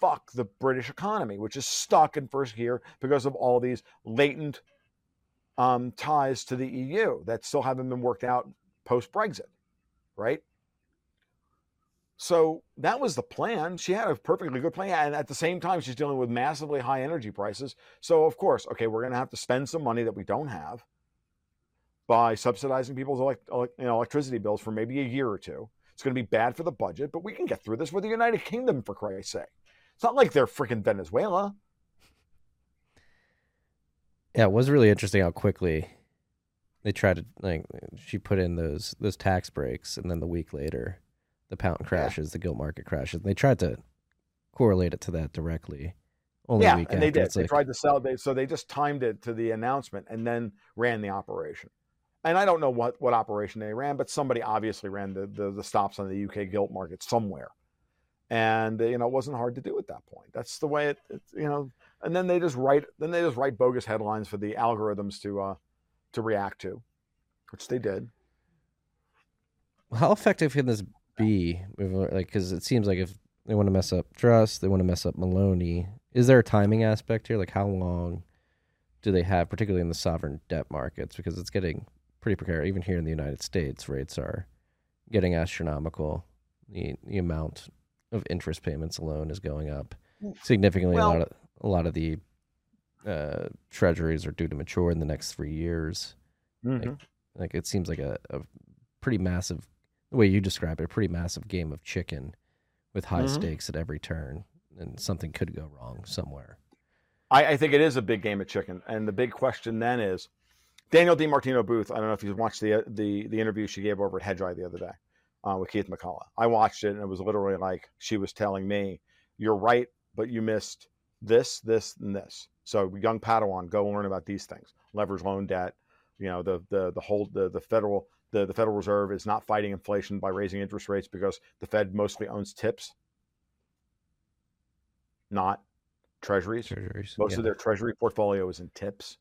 B: unfuck the British economy, which is stuck in first gear because of all these latent um, ties to the EU that still haven't been worked out post Brexit, right? So that was the plan. She had a perfectly good plan. And at the same time, she's dealing with massively high energy prices. So, of course, okay, we're going to have to spend some money that we don't have by subsidizing people's elect- elec- you know, electricity bills for maybe a year or two. It's going to be bad for the budget, but we can get through this with the United Kingdom, for Christ's sake. It's not like they're freaking Venezuela.
A: Yeah, it was really interesting how quickly they tried to like she put in those those tax breaks, and then the week later, the pound crashes, the gilt market crashes. They tried to correlate it to that directly. Only
B: yeah, and they
A: after.
B: did.
A: It's
B: They
A: like,
B: tried to sell. They so they just timed it to the announcement and then ran the operation. And I don't know what what operation they ran, but somebody obviously ran the the, the stops on the UK gilt market somewhere. And you know, it wasn't hard to do at that point. That's the way it, it you know. And then they just write then they just write bogus headlines for the algorithms to uh to react to, which they did.
A: how effective can this be? Like, because it seems like if they want to mess up Truss they want to mess up Meloni. Is there a timing aspect here? Like, how long do they have, particularly in the sovereign debt markets? Because it's getting pretty precarious. Even here in the United States, rates are getting astronomical. The the amount of interest payments alone is going up significantly. a lot of a lot of the uh, treasuries are due to mature in the next three years.
B: Mhm.
A: Like it seems like a, a pretty massive, the way you describe it, a pretty massive game of chicken with high
B: Mhm.
A: stakes at every turn, and something could go wrong somewhere.
B: I, I think it is a big game of chicken, and the big question then is Danielle DiMartino Booth. I don't know if you watched the the the interview she gave over at Hedgeye the other day uh, with Keith McCullough. I watched it, and it was literally like she was telling me, "You're right, but you missed this, this, and this." So, young Padawan, go learn about these things: leverage loan debt. You know, the the the whole the the federal the, the Federal Reserve is not fighting inflation by raising interest rates because the Fed mostly owns TIPS, not treasuries.
A: Treasuries.
B: Most
A: yeah.
B: of their treasury portfolio is in TIPS.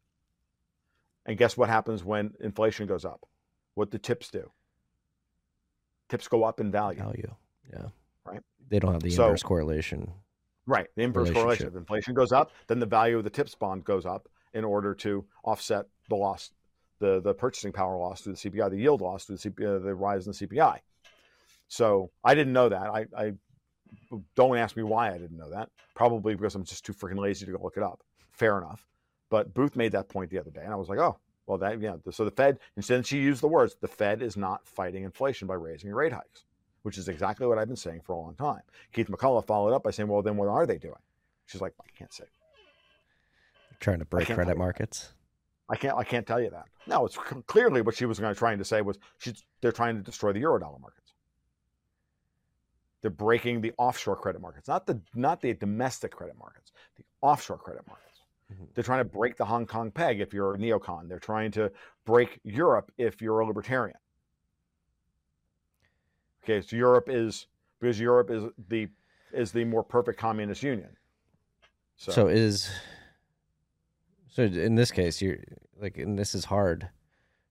B: And guess what happens when inflation goes up? What the TIPS do? TIPS go up in value.
A: value. Yeah.
B: Right.
A: They don't have the
B: So-
A: inverse correlation.
B: Right. The inverse correlation. If inflation goes up, then the value of the TIPS bond goes up in order to offset the loss, the, the purchasing power loss through the CPI, the yield loss through the, CPI, uh, the rise in the CPI. So I didn't know that. I, I don't ask me why I didn't know that. Probably because I'm just too freaking lazy to go look it up. Fair enough. But Booth made that point the other day, and I was like, oh, well, that yeah. So the Fed, since she used the words, the Fed is not fighting inflation by raising rate hikes, which is exactly what I've been saying for a long time. Keith McCullough followed up by saying, well, then what are they doing? She's like, I can't say.
A: Trying to break credit markets.
B: I can't. I can't tell you that. No, it's clearly what she was going to trying to say was she's they're trying to destroy the eurodollar markets. They're breaking the offshore credit markets, not the not the domestic credit markets, the offshore credit markets.
A: Mhm.
B: They're trying to break the Hong Kong peg if you're a neocon. They're trying to break Europe if you're a libertarian. Okay, so Europe is because Europe is the is the more perfect communist union. So,
A: So is so in this case, you're like, and this is hard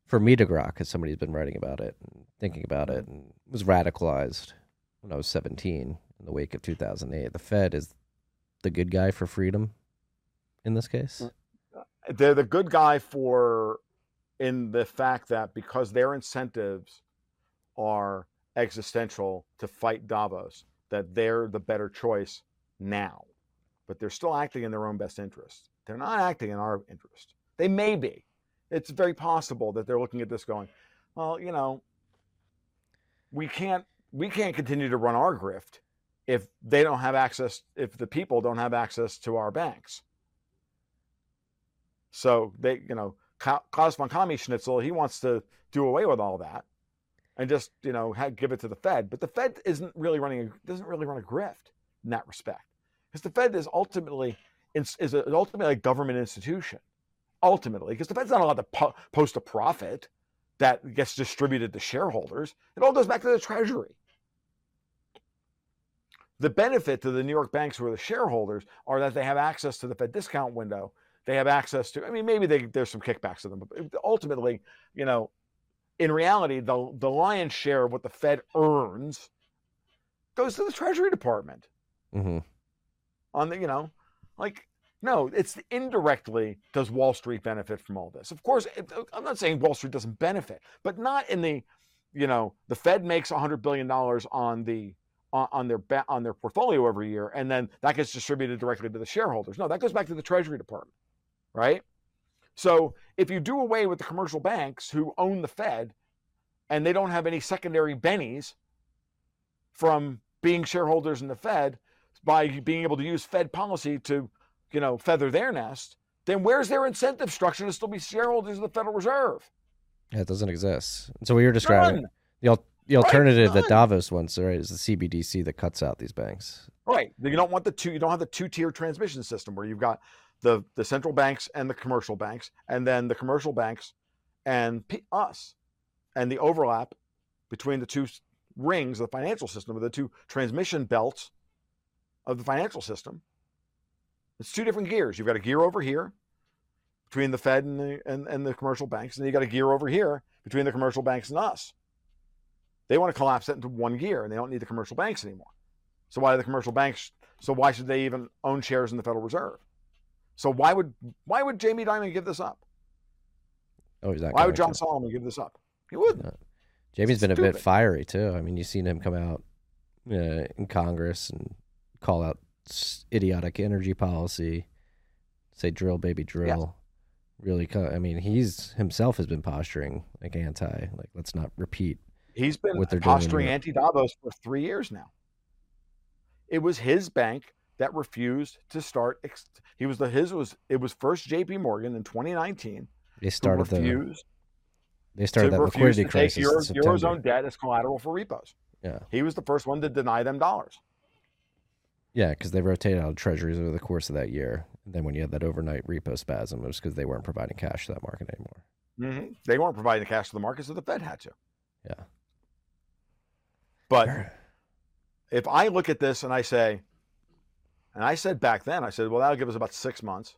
A: for me to grok because somebody's been writing about it and thinking about it and was radicalized when I was 17 in the wake of 2008. The Fed is the good guy for freedom in this case.
B: Mm, they're the good guy for in the fact that because their incentives are existential to fight Davos, that they're the better choice now. But they're still acting in their own best interest. They're not acting in our interest. They may be. It's very possible that they're looking at this going, well, you know, we can't we can't continue to run our grift if they don't have access if the people don't have access to our banks. So they, you know, Klaus von Commie Schnitzel, he wants to do away with all that. and just you know ha- give it to the Fed. But the Fed isn't really running a, doesn't really run a grift in that respect because the Fed is ultimately is, is ultimately a government institution. Ultimately, because the Fed's not allowed to po- post a profit that gets distributed to shareholders. It all goes back to the Treasury. The benefit to the New York banks who are the shareholders are that they have access to the Fed discount window. They have access to, I mean, maybe they, there's some kickbacks to them, but ultimately, you know, in reality, the, the lion's share of what the Fed earns goes to the Treasury Department.
A: hmm
B: On the, you know, like, no, it's indirectly does Wall Street benefit from all this? Of course, it, I'm not saying Wall Street doesn't benefit, but not in the, you know, the Fed makes 100 billion dollars on the on, on their on their portfolio every year, and then that gets distributed directly to the shareholders. No, that goes back to the Treasury Department, right? So if you do away with the commercial banks who own the Fed, and they don't have any secondary bennies from being shareholders in the Fed by being able to use Fed policy to, you know, feather their nest, then where's their incentive structure to still be shareholders of the Federal Reserve?
A: Yeah, it doesn't exist. So what you're describing,
B: None.
A: the al- the alternative that. Davos wants, right, is the CBDC that cuts out these banks.
B: Right. You don't want the two. You don't have the two-tier transmission system where you've got the the central banks and the commercial banks, and then the commercial banks and P- us, and the overlap between the two rings of the financial system, or the two transmission belts of the financial system. It's two different gears. You've got a gear over here between the Fed and the and, and the commercial banks, and you got a gear over here between the commercial banks and us. They want to collapse that into one gear, and they don't need the commercial banks anymore. So why the commercial banks? So why should they even own shares in the Federal Reserve? So why would why would Jamie Dimon give this up?
A: Oh, he's not.
B: Why would John
A: to.
B: Solomon give this up? He wouldn't.
A: No. Jamie's been a bit fiery too. I mean, you've seen him come out uh, in Congress and call out idiotic energy policy, say "drill, baby, drill." Really, I mean, he's himself has been posturing like anti, like let's not repeat.
B: He's been
A: What they're
B: posturing anti Davos for three years now. It was his bank that refused to start. Ex- he was the his was it was first J.P. Morgan in 2019
A: They started the they started that liquidity crisis
B: Euro, eurozone debt as collateral for repos.
A: Yeah,
B: He was the first one to deny them dollars.
A: yeah, because they rotated out of treasuries over the course of that year. And then when you had that overnight repo spasm, it was because they weren't providing cash to that market anymore.
B: hmm They weren't providing the cash to the market, so the Fed had to.
A: Yeah.
B: But if I look at this and I say, and I said back then, I said, well, that'll give us about six months,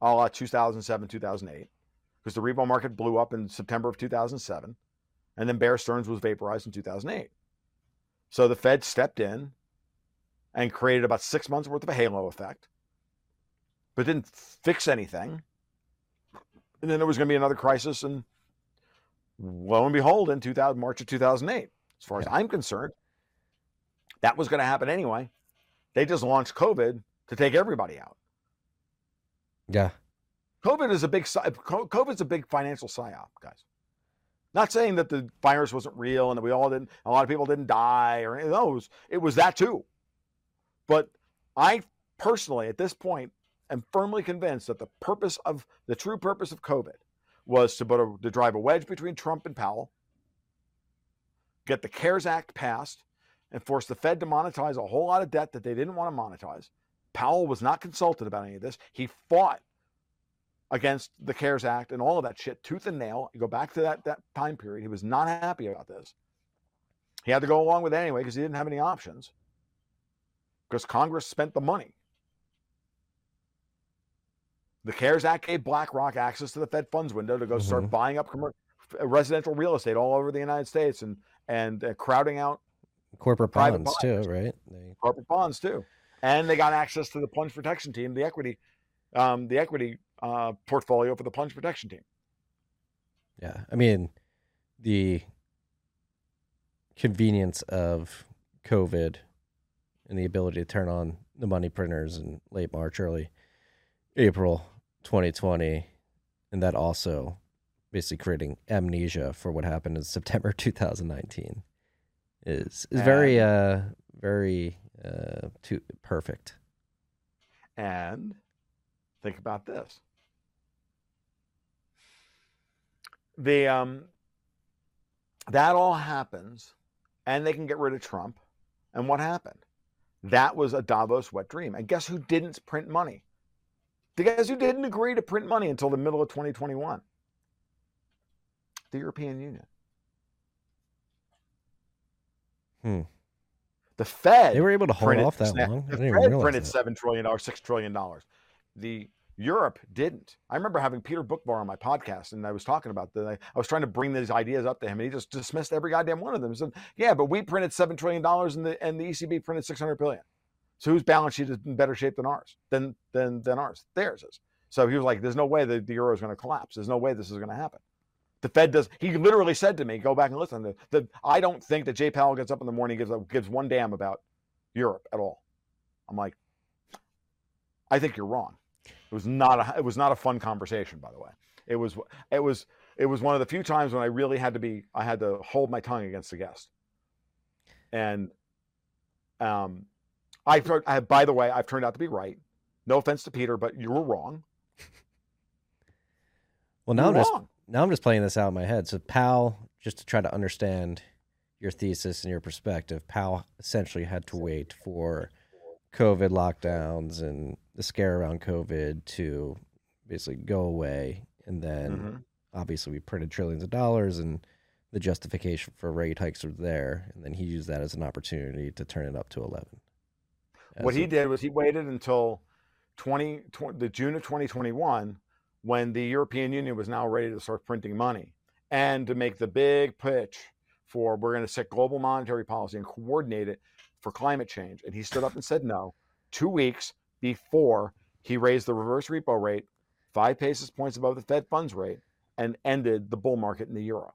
B: a la 2007, 2008, because the repo market blew up in September of 2007, and then Bear Stearns was vaporized in 2008. So the Fed stepped in and created about six months worth of a halo effect, but didn't fix anything. And then there was going to be another crisis, and lo and behold, in 2000, March of 2008, as far as I'm concerned, that was going to happen anyway. They just launched COVID to take everybody out.
A: Yeah,
B: COVID is a big COVID's a big financial psyop, guys. Not saying that the virus wasn't real and that we all didn't, a lot of people didn't die or any of those. It was that too. But I personally, at this point, am firmly convinced that the purpose of the true purpose of COVID was to put a, to drive a wedge between Trump and Powell, get the CARES Act passed, and force the Fed to monetize a whole lot of debt that they didn't want to monetize. Powell was not consulted about any of this. He fought against the CARES Act and all of that shit, tooth and nail. You go back to that, that time period. He was not happy about this. He had to go along with it anyway because he didn't have any options. Because Congress spent the money. The CARES Act gave BlackRock access to the Fed funds window to go start
A: Mhm.
B: buying up commercial, residential real estate all over the United States and and uh, crowding out
A: corporate
B: Private
A: bonds too, right? They,
B: corporate bonds too, and they got access to the plunge protection team, the equity, um, the equity uh, portfolio for the plunge protection team.
A: Yeah, I mean, the convenience of COVID and the ability to turn on the money printers in late March, early April 2020, and that also basically creating amnesia for what happened in September 2019 is is very uh very uh too perfect.
B: And think about this: the um, that all happens, and they can get rid of Trump. And what happened? That was a Davos wet dream. And guess who didn't print money? The guys who didn't agree to print money until the middle of 2021 the European Union.
A: Hmm.
B: The Fed.
A: They were able to hold
B: printed-
A: off that long.
B: The Fed printed
A: that.
B: seven trillion dollars, six trillion dollars. The Europe didn't. I remember having Peter Boockvar on my podcast, and I was talking about that. I, I was trying to bring these ideas up to him, and he just dismissed every goddamn one of them. He said, "Yeah, but we printed seven trillion dollars, and the and the ECB printed six hundred billion. So whose balance sheet is in better shape than ours? Than than than ours? Theirs is." So he was like, "There's no way the, the euro is going to collapse. There's no way this is going to happen." The Fed does. He literally said to me, "Go back and listen." The, the, I don't think that Jay Powell gets up in the morning and gives gives one damn about Europe at all. I'm like, I think you're wrong. It was not a it was not a fun conversation, by the way. It was it was it was one of the few times when I really had to be I had to hold my tongue against the guest. And um I've I by the way, I've turned out to be right. No offense to Peter, but you were wrong.
A: Well, now I'm just. Now I'm just playing this out in my head. So Powell, just to try to understand your thesis and your perspective, Powell essentially had to wait for COVID lockdowns and the scare around COVID to basically go away, and then
B: Mhm.
A: obviously we printed trillions of dollars, and the justification for rate hikes were there, and then he used that as an opportunity to turn it up to eleven.
B: What he
A: a-
B: did was he waited until 20, tw- the June of 2021 when the European Union was now ready to start printing money and to make the big pitch for we're going to set global monetary policy and coordinate it for climate change. And he stood up and said no two weeks before he raised the reverse repo rate five basis points above the Fed funds rate and ended the bull market in the euro.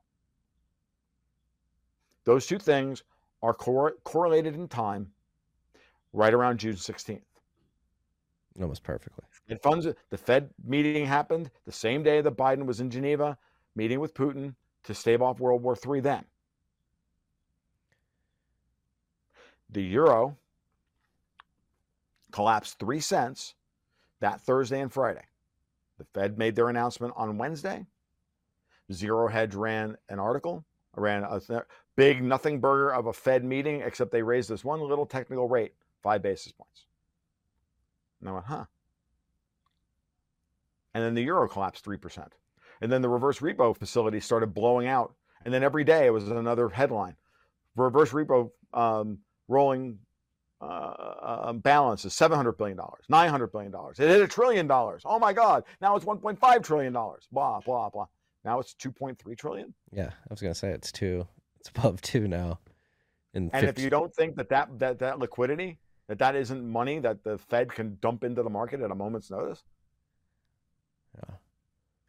B: Those two things are cor- correlated in time right around June 16th.
A: almost perfectly.
B: Fed funds, the Fed meeting happened the same day that Biden was in Geneva meeting with Putin to stave off World War III then. The euro collapsed three cents that Thursday and Friday. The Fed made their announcement on Wednesday. Zero Hedge ran an article, ran a th- big nothing burger of a Fed meeting, except they raised this one little technical rate, five basis points. And I went, huh. And then the euro collapsed 3%. And then the reverse repo facility started blowing out. And then every day it was another headline. Reverse repo um, rolling uh, um, balance is $700 billion, $900 billion. It hit a trillion dollars. Oh my God. Now it's $1.5 trillion. Blah, blah, blah. Now it's 2.3 trillion.
A: Yeah, I was gonna say it's two. It's above two now.
B: And if you don't think that that, that that liquidity, that that isn't money that the Fed can dump into the market at a moment's notice,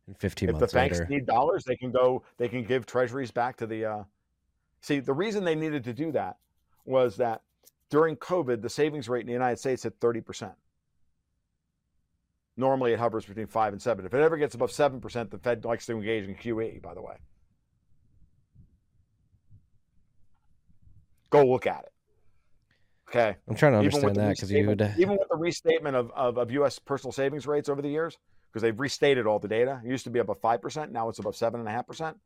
A: in 15
B: if the banks
A: later,
B: need dollars, they can go. They can give treasuries back to the. Uh... See, the reason they needed to do that was that during COVID, the savings rate in the United States hit thirty percent. Normally, it hovers between five and seven. If it ever gets above seven percent, the Fed likes to engage in QE. By the way, go look at it. Okay.
A: I'm trying to understand that because you would.
B: even with the restatement of, of, of U.S. personal savings rates over the years, because they've restated all the data. It used to be above five percent, now it's above seven and a half percent.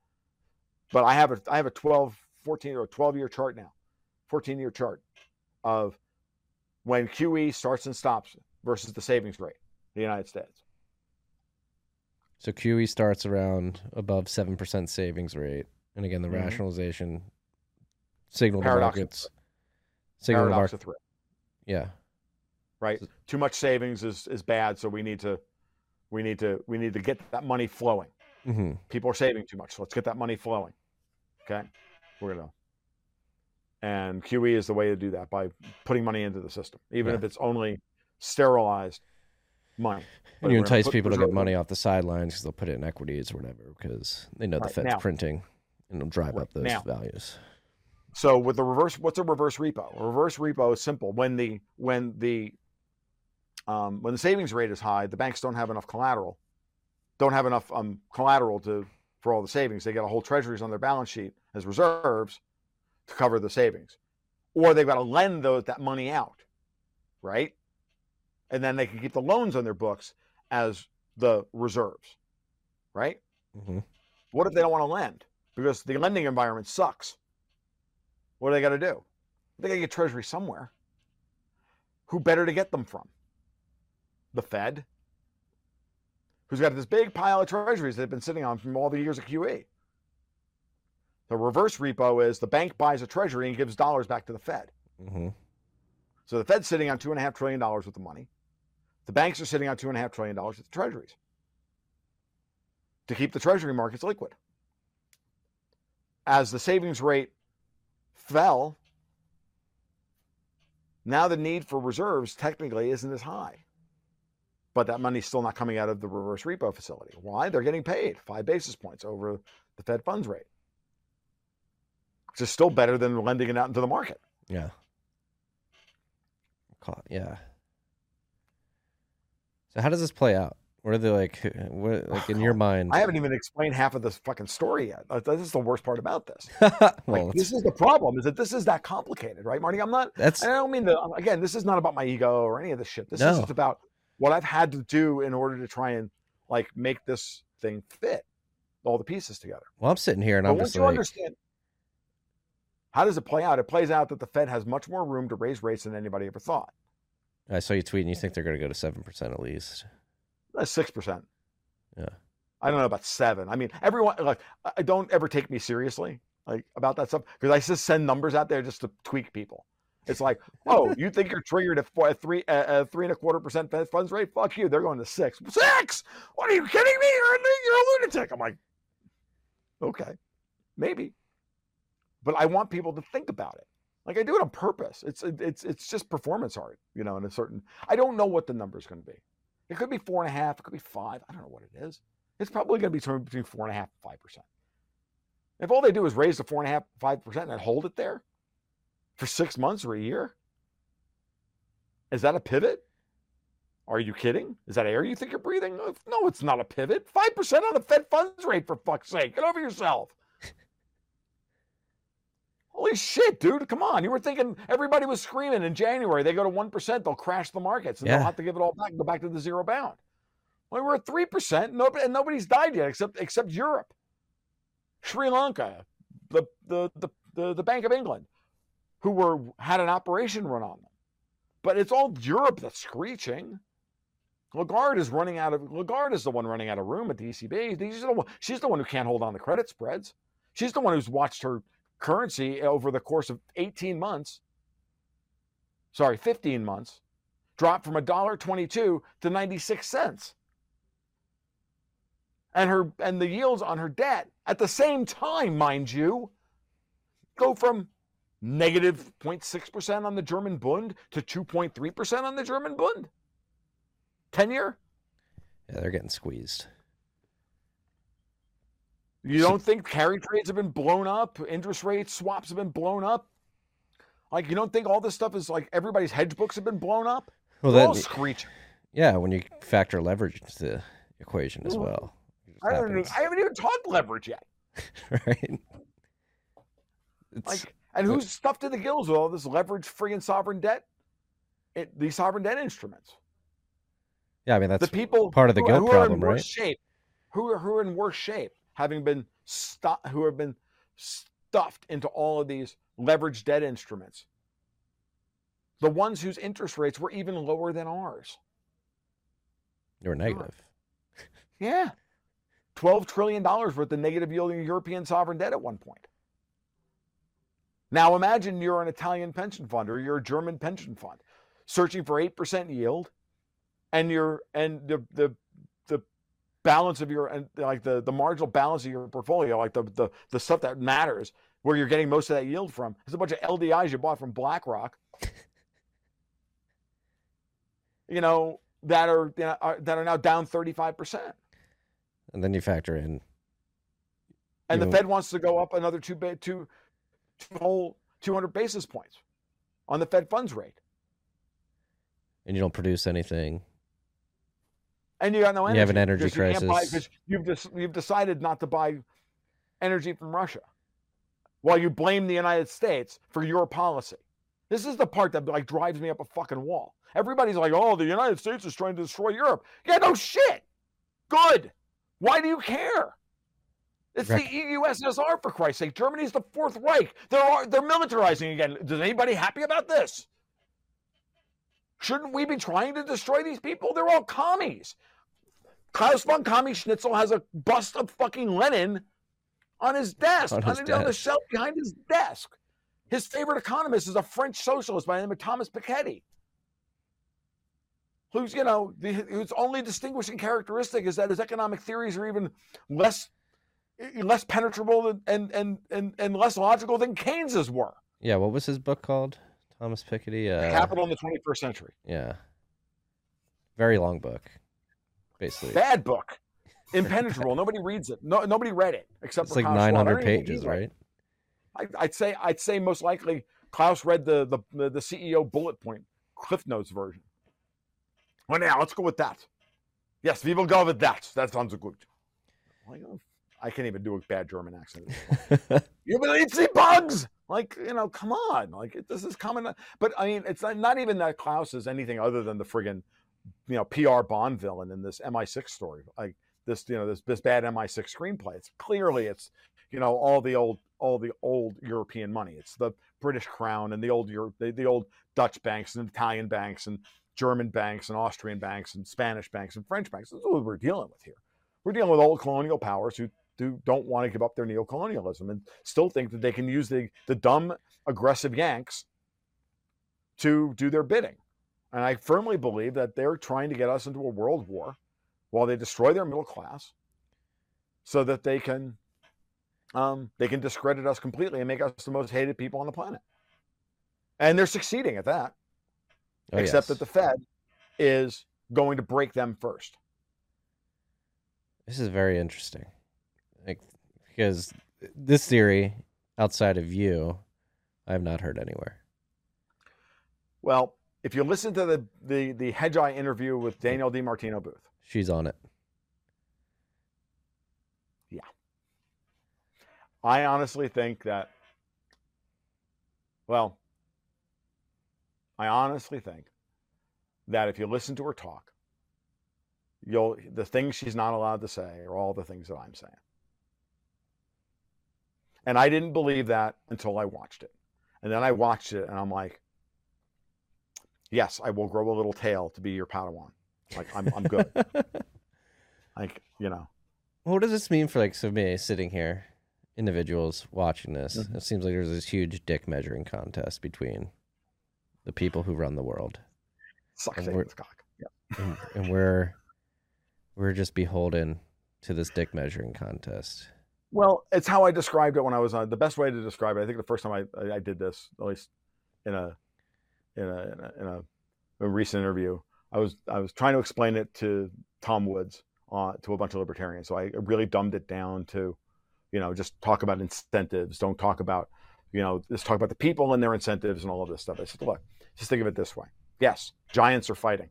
B: But I have a I have a 12, 14 or 12 year chart now, 14 year chart of when QE starts and stops versus the savings rate in the United States.
A: So QE starts around above seven percent savings rate, and again the
B: Mhm.
A: rationalization signal to
B: Paradox of
A: markets. Signal to
B: Paradox
A: market.
B: of three,
A: Yeah,
B: right? Too much savings is, is bad, so we need to we need to we need to get that money flowing.
A: hmm
B: people are saving too much. So let's get that money flowing. Okay, we're gonna. And QE is the way to do that by putting money into the system, even
A: Yeah.
B: if it's only sterilized money. But
A: and you entice people to get money off the sidelines because they'll put it in equities or whatever because they know the Fed's
B: now-
A: printing and it'll drive
B: Right,
A: up those
B: now-
A: values.
B: So with the reverse, what's a reverse repo? A reverse repo is simple. When the when the um, when the savings rate is high, the banks don't have enough collateral, don't have enough um, collateral to for all the savings. They got to hold treasuries on their balance sheet as reserves to cover the savings, or they've got to lend those that money out, right? And then they can keep the loans on their books as the reserves, right?
A: hmm
B: What if they don't want to lend? because the lending environment sucks. What do they got to do? They got to get Treasury somewhere. Who better to get them from? The Fed, who's got this big pile of treasuries they've been sitting on from all the years of QE. The reverse repo is the bank buys a treasury and gives dollars back to the Fed.
A: hmm
B: So the Fed's sitting on two and a half trillion dollars worth of money. The banks are sitting on two and a half trillion dollars worth the treasuries to keep the treasury markets liquid. As the savings rate fell, now the need for reserves technically isn't as high. But that money's still not coming out of the reverse repo facility. Why? They're getting paid five basis points over the Fed funds rate, which is still better than lending it out into the market.
A: Yeah. Yeah. So how does this play out? What are they like? What like in your mind?
B: I haven't even explained half of this fucking story yet. This is the worst part about this.
A: well,
B: Like, this is the problem is that this is that complicated, right, Marty? I'm not.
A: that's
B: I don't mean to. Again, this is not about my ego or any of this shit. This
A: No.
B: is just about what I've had to do in order to try and like make this thing fit all the pieces together.
A: well. I'm sitting here and
B: But
A: I'm
B: once
A: just
B: you
A: like,
B: understand, how does it play out? It plays out that the Fed has much more room to raise rates than anybody ever thought.
A: I saw you tweet and you think they're going to go to seven percent at least.
B: That's six percent.
A: Yeah.
B: I don't know about seven. I mean, everyone like I don't ever take me seriously like about that stuff because I just send numbers out there just to tweak people. It's like, oh, you think you're triggered at four, three, three and a quarter percent Fed funds rate? Fuck you. They're going to six. Six? What are you kidding me? You're a, you're a lunatic. I'm like, okay, maybe, but I want people to think about it. Like I do it on purpose. It's it's it's just performance art, you know. In a certain, I don't know what the number is going to be. It could be four and a half. It could be five. I don't know what it is. It's probably going to be somewhere between four and a half and five percent. If all they do is raise the four and a half, five percent, and hold it there for six months or a year, is that a pivot? Are you kidding? Is that air you think you're breathing? No, it's not a pivot. Five percent on the Fed funds rate for fuck's sake. Get over yourself. Holy shit, dude! Come on. You were thinking everybody was screaming in January. They go to one percent, they'll crash the markets, and
A: Yeah.
B: they'll have to give it all back and go back to the zero bound. Well, we're at three percent, nobody, and nobody's died yet except except Europe, Sri Lanka, the the the the, the Bank of England, who were had an operation run on them. But it's all Europe that's screeching. Lagarde is running out of Lagarde is the one running out of room at the ECB. She's the one, she's the one who can't hold on the credit spreads. She's the one who's watched her currency over the course of 18 months. Sorry, 15 months, drop from $1.22 to 96 cents. And her and the yields on her debt at the same time, mind you, go from negative 0.6% on the German Bund to 2.3% on the German Bund. 10 year?
A: Yeah, they're getting squeezed.
B: You don't think carry trades have been blown up? Interest rates, swaps have been blown up? Like, you don't think all this stuff is like everybody's hedge books have been blown up?
A: Well,
B: They're all screeching.
A: yeah, when you factor leverage into the equation as well,
B: I, don't even, I haven't even talked leverage yet.
A: right? It's,
B: Like, and who's stuffed to the gills with all this leverage free and sovereign debt? It, these sovereign debt instruments.
A: yeah, I mean that's
B: the people
A: part of the
B: who,
A: guilt
B: who are
A: problem,
B: in
A: right?
B: shape, who are who are in worse shape, having been stu- who have been stuffed into all of these leveraged debt instruments. The ones whose interest rates were even lower than ours.
A: They were negative.
B: Yeah. $12 trillion worth of negative yielding European sovereign debt at one point. Now imagine you're an Italian pension fund or you're a German pension fund searching for 8% yield and you're and the the the balance of your and like the the marginal balance of your portfolio like the the the stuff that matters where you're getting most of that yield from is a bunch of LDIs you bought from BlackRock. you know that are, you know, are that are now down 35%.
A: And then you factor in
B: and the Fed wants to go up another two, two whole 200 basis points on the Fed funds rate,
A: and you don't produce anything.
B: and you got no energy.
A: You have an energy
B: because you buy-
A: crisis.
B: you've just you've decided not to buy energy from Russia, while you blame the United States for your policy. This is the part that like drives me up a fucking wall. Everybody's like, "Oh, the United States is trying to destroy Europe." Yeah, no shit. Good. Why do you care? It's
A: Rec-
B: the EU SSR for Christ's sake. Germany's the Fourth Reich. They're they're militarizing again. Is anybody happy about this? Shouldn't we be trying to destroy these people? They're all commies. Klaus von Commie Schnitzel has a bust of fucking Lenin on his desk,
A: On
B: on,
A: his
B: the- on the shelf behind his desk. His favorite economist is a French socialist by the name of Thomas Piketty, who's you know the, whose only distinguishing characteristic is that his economic theories are even less less penetrable and and and and less logical than Keynes's were.
A: Yeah, what was his book called? Thomas Piketty. Uh,
B: Capital in the 21st century.
A: Yeah. Very long book. Basically,
B: Bad book. Impenetrable. nobody reads it. No, nobody read it except
A: it's
B: for
A: like
B: Klaus Schwab. I
A: 900
B: don't even think
A: pages,
B: he read it.
A: right?
B: I, I'd say I'd say most likely Klaus read the the the, the CEO bullet point Cliff Notes version. Well, now let's go with that. Yes, we will go with that. That sounds good. I can't even do a bad German accent. you believe the bugs? Like you know, come on. Like this is coming. But I mean, it's not, not even that Klaus is anything other than the friggin' you know PR Bond villain in this MI6 story. Like this, you know, this this bad MI6 screenplay. It's clearly it's you know all the old all the old European money. It's the British crown and the old Europe, the, the old Dutch banks and Italian banks and German banks and Austrian banks and Spanish banks and French banks. This is what we're dealing with here. We're dealing with old colonial powers who do, don't want to give up their neocolonialism and still think that they can use the, the dumb, aggressive Yanks to do their bidding. And I firmly believe that they're trying to get us into a world war while they destroy their middle class so that they can um, they can discredit us completely and make us the most hated people on the planet. And they're succeeding at that,
A: Oh,
B: except
A: yes.
B: that the Fed is going to break them first.
A: This is very interesting. Like because this theory outside of you, I have not heard anywhere.
B: Well, if you listen to the the the Hedgeye interview with Danielle DiMartino Booth,
A: She's on it.
B: Yeah, I honestly think that, well, I honestly think that if you listen to her talk, you'll the things she's not allowed to say are all the things that I'm saying. And I didn't believe that until I watched it. And then I watched it and I'm like, yes, I will grow a little tail to be your Padawan. Like I'm I'm good. like, you know.
A: What does this mean for like so me sitting here, individuals watching this?
B: Mm-hmm.
A: It seems like there's this huge dick measuring contest between the people who run the world,
B: Suck
A: And
B: Satan's cock. Yeah.
A: and, and we're we're just beholden to this dick measuring contest.
B: Well, it's how I described it when I was on. The best way to describe it, I think, the first time I I, did this, at least in a in a in a, in a recent interview, I was I was trying to explain it to Tom Woods uh, to a bunch of libertarians. So I really dumbed it down to, you know, just talk about incentives. Don't talk about, you know, just talk about the people and their incentives and all of this stuff. I said, look, just think of it this way. Yes, giants are fighting.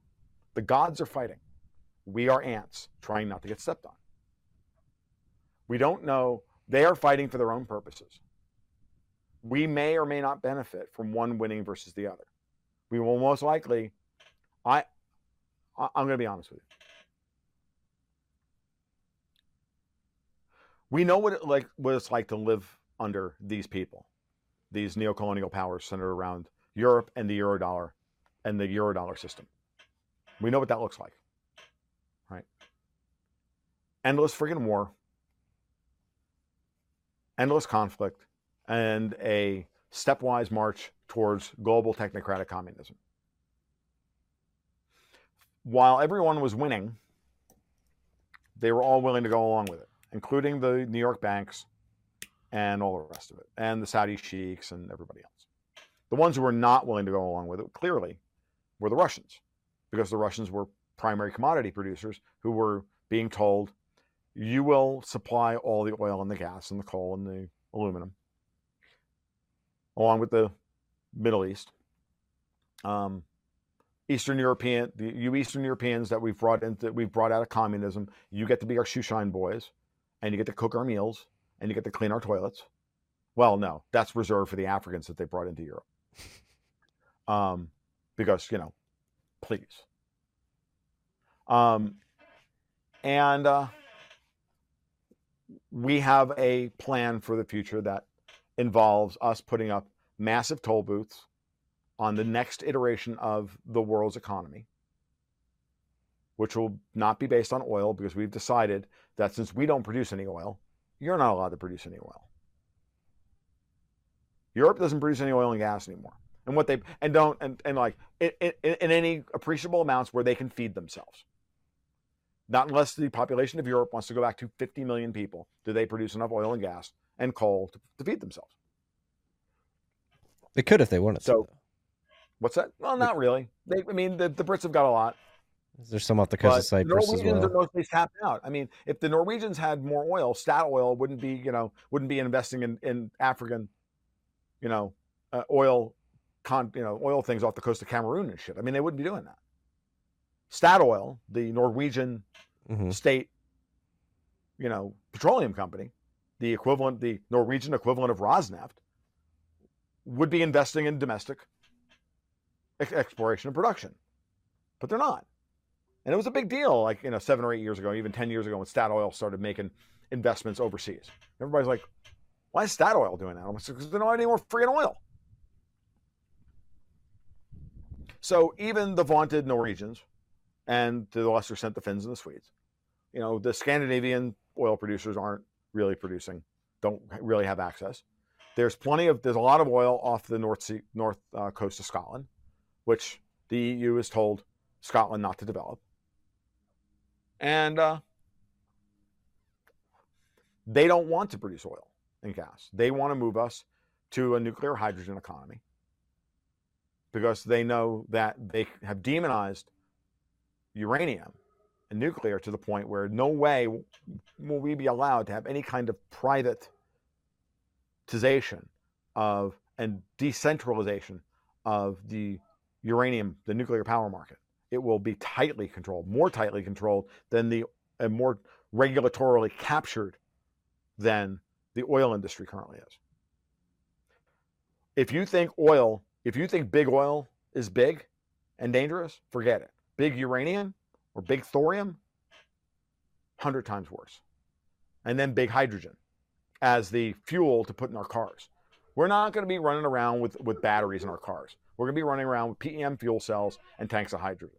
B: The gods are fighting. We are ants trying not to get stepped on. We don't know. They are fighting for their own purposes. We may or may not benefit from one winning versus the other. We will most likely. I, I I'm going to be honest with you. We know what it like what it's like to live under these people, these neocolonial powers centered around Europe and the eurodollar and the eurodollar system. We know what that looks like. Right? Endless friggin' war, endless conflict, and a stepwise march towards global technocratic communism. While everyone was winning, they were all willing to go along with it, including the New York banks and all the rest of it, and the Saudi sheiks and everybody else. The ones who were not willing to go along with it clearly were the Russians, because the Russians were primary commodity producers who were being told, you will supply all the oil and the gas and the coal and the aluminum, along with the Middle East. Um, Eastern European, the, you Eastern Europeans that we've brought into, we've brought out of communism, you get to be our shoeshine boys, and you get to cook our meals, and you get to clean our toilets. Well, no, that's reserved for the Africans that they brought into Europe. Um, because you know, please. Um, and uh, we have a plan for the future that involves us putting up massive toll booths on the next iteration of the world's economy, which will not be based on oil because we've decided that since we don't produce any oil, you're not allowed to produce any oil. Europe doesn't produce any oil and gas anymore. And what they and don't and, and like in, in, in any appreciable amounts where they can feed themselves. Not unless the population of Europe wants to go back to 50 million people, do they produce enough oil and gas and coal to, to feed themselves.
A: They could if they wanted
B: So-
A: to.
B: What's that? Well, not really. They, I mean, the, the Brits have got a lot.
A: There's some off the coast of Cyprus
B: the
A: as
B: Norwegians
A: well.
B: are mostly tapped out. I mean, if the Norwegians had more oil, Statoil wouldn't be, you know, wouldn't be investing in, in African, you know, uh, oil, con, you know, oil things off the coast of Cameroon and shit. I mean, they wouldn't be doing that. Statoil, the Norwegian
A: Mhm.
B: state, you know, petroleum company, the equivalent, the Norwegian equivalent of Rosneft, would be investing in domestic ex- exploration and production, but they're not. And it was a big deal, like you know, seven or eight years ago, even ten years ago, when Statoil started making investments overseas. Everybody's like, "Why is Statoil doing that?" I'm like, "Because they don't have any more friggin' oil." So even the vaunted Norwegians, and to the lesser extent the Finns and the Swedes, you know, the Scandinavian oil producers aren't really producing, don't really have access. There's plenty of, there's a lot of oil off the North Sea, north uh, coast of Scotland, which the EU has told Scotland not to develop. And uh, they don't want to produce oil and gas. They want to move us to a nuclear hydrogen economy because they know that they have demonized uranium and nuclear to the point where no way will we be allowed to have any kind of privatization of and decentralization of the uranium, the nuclear power market. It will be tightly controlled, more tightly controlled than the and more regulatorily captured than the oil industry currently is. If you think oil, if you think big oil is big and dangerous, forget it. Big uranium or big thorium, 100 times worse. And then big hydrogen as the fuel to put in our cars. We're not going to be running around with, with batteries in our cars. We're going to be running around with PEM fuel cells and tanks of hydrogen,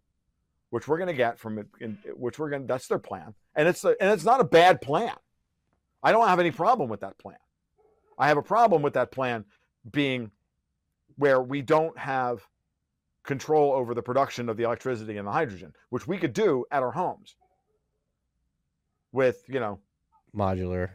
B: which we're going to get from which we're going to, that's their plan. And it's, a, and it's not a bad plan. I don't have any problem with that plan. I have a problem with that plan being where we don't have control over the production of the electricity and the hydrogen, which we could do at our homes with, you know,
A: Modular.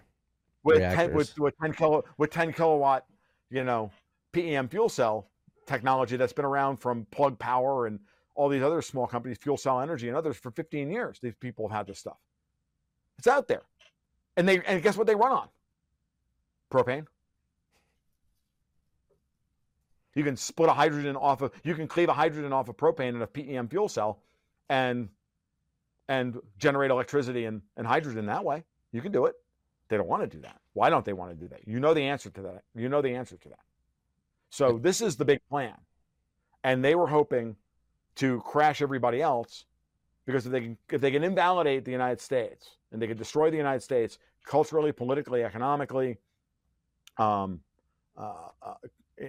B: with 10,
A: Reactors.
B: with, with 10 kilo, with 10 kilowatt, you know, PEM fuel cell technology that's been around from Plug Power and all these other small companies, Fuel Cell Energy and others for 15 years. These people have had this stuff. It's out there. And they and guess what they run on? Propane. You can split a hydrogen off of you can cleave a hydrogen off of propane in a PEM fuel cell and and generate electricity and, and hydrogen that way. You can do it. They don't want to do that. Why don't they want to do that? You know the answer to that. You know the answer to that. So this is the big plan. And they were hoping to crash everybody else because if they can if they can invalidate the United States and they can destroy the United States culturally, politically, economically, um, uh, uh,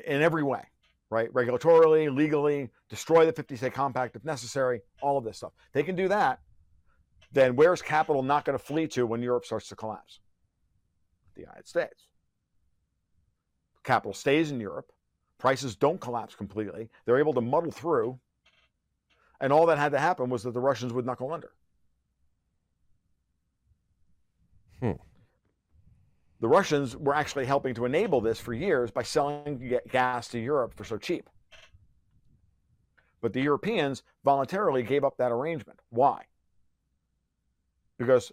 B: in every way, right? Regulatorily, legally, destroy the 50 state compact if necessary, all of this stuff. They can do that. Then where's capital not going to flee to when Europe starts to collapse? The United States. Capital stays in Europe. Prices don't collapse completely. They're able to muddle through. And all that had to happen was that the Russians would knuckle under.
A: Hmm.
B: The Russians were actually helping to enable this for years by selling gas to Europe for so cheap. But the Europeans voluntarily gave up that arrangement. Why? Because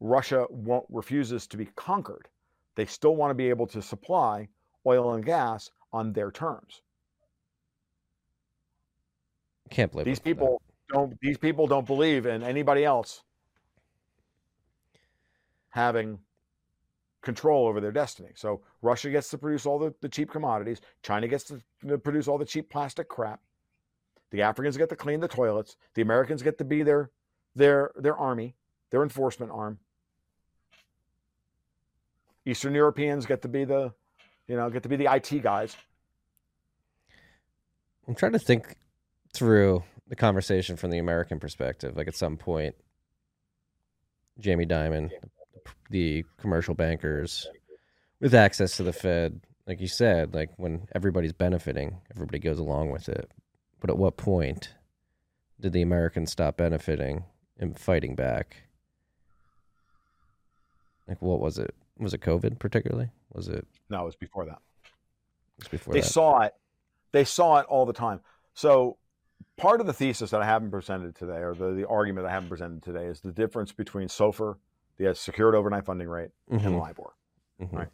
B: Russia won't, refuses to be conquered. They still want to be able to supply oil and gas on their terms.
A: Can't believe
B: These people don't these people don't believe in anybody else having control over their destiny. So Russia gets to produce all the, the cheap commodities, China gets to, to produce all the cheap plastic crap. The Africans get to clean the toilets, the Americans get to be their their their army, their enforcement arm. Eastern Europeans get to be the, you know, get to be the IT guys.
A: I'm trying to think through the conversation from the American perspective. Like at some point, Jamie Dimon, the commercial bankers with access to the Fed, like you said, like when everybody's benefiting, everybody goes along with it. But at what point did the Americans stop benefiting and fighting back? Like what was it? Was it COVID particularly? Was it?
B: No, it was before that.
A: It was before
B: they
A: that.
B: saw it. They saw it all the time. So part of the thesis that I haven't presented today, or the, the argument I haven't presented today, is the difference between SOFR, the secured overnight funding rate, and
A: Mhm.
B: LIBOR.
A: Mhm.
B: Right.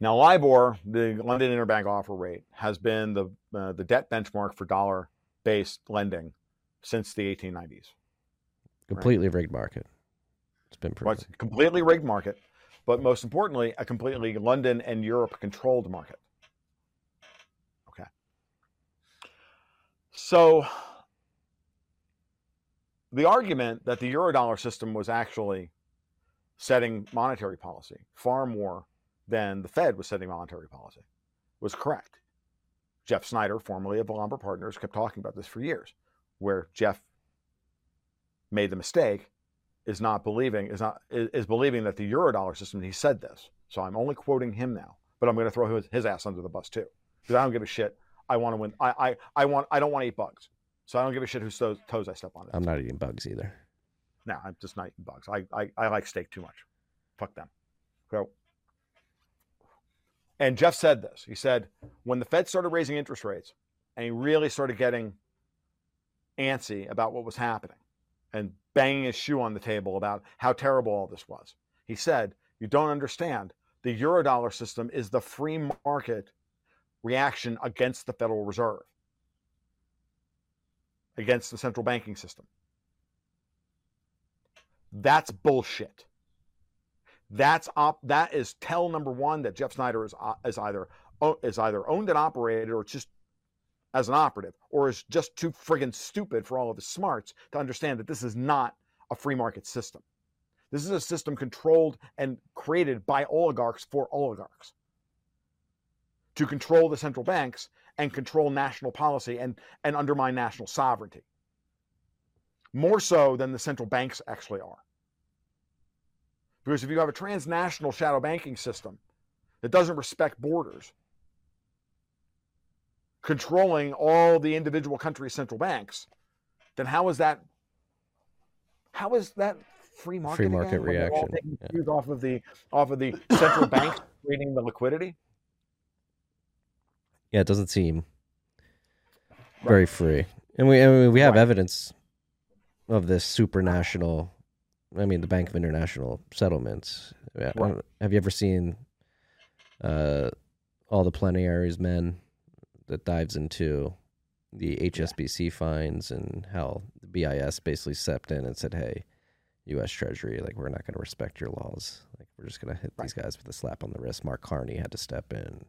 B: Now, LIBOR, the London Interbank Offer Rate, has been the uh, the debt benchmark for dollar-based lending since the 1890s.
A: Completely rigged market. It's been
B: Well,
A: proven.
B: it's completely rigged market, but most importantly, a completely London and Europe controlled market. Okay. So the argument that the Eurodollar system was actually setting monetary policy far more than the Fed was setting monetary policy was correct. Jeff Snider, formerly of Lombard Partners, kept talking about this for years, where Jeff made the mistake is not believing is not is, is believing that the eurodollar system he said this so i'm only quoting him now but i'm going to throw his, his ass under the bus too because i don't give a shit i want to win I, I i want i don't want to eat bugs so i don't give a shit whose toes, toes i step on
A: I'm not eating bugs either.
B: No i'm just not eating bugs I, I i like steak too much fuck them so and jeff said this he said when the fed started raising interest rates and he really started getting antsy about what was happening and banging his shoe on the table about how terrible all this was. He said, You don't understand. The Eurodollar system is the free market reaction against the Federal Reserve, against the central banking system. That's bullshit. That's op- that is tell number one that Jeff Snider is, uh, is either is either owned and operated or just as an operative, or is just too friggin' stupid for all of his smarts to understand that this is not a free market system. This is a system controlled and created by oligarchs for oligarchs to control the central banks and control national policy and, and undermine national sovereignty. More so than the central banks actually are. Because if you have a transnational shadow banking system that doesn't respect borders, controlling all the individual countries' central banks, then how is that? How is that free market?
A: Free market
B: all
A: reaction, yeah.
B: off of the off of the central banks creating the liquidity.
A: Yeah, it doesn't seem very free. And we I mean, we have
B: Right.
A: evidence of this supranational. I mean, the Bank of International Settlements. Yeah,
B: Right.
A: Have you ever seen uh, all the plenaries men that dives into the HSBC fines and how the BIS basically stepped in and said, "Hey, U.S. Treasury, like we're not going to respect your laws. Like we're just going to hit these guys with a slap on the wrist." Mark Carney had to step in.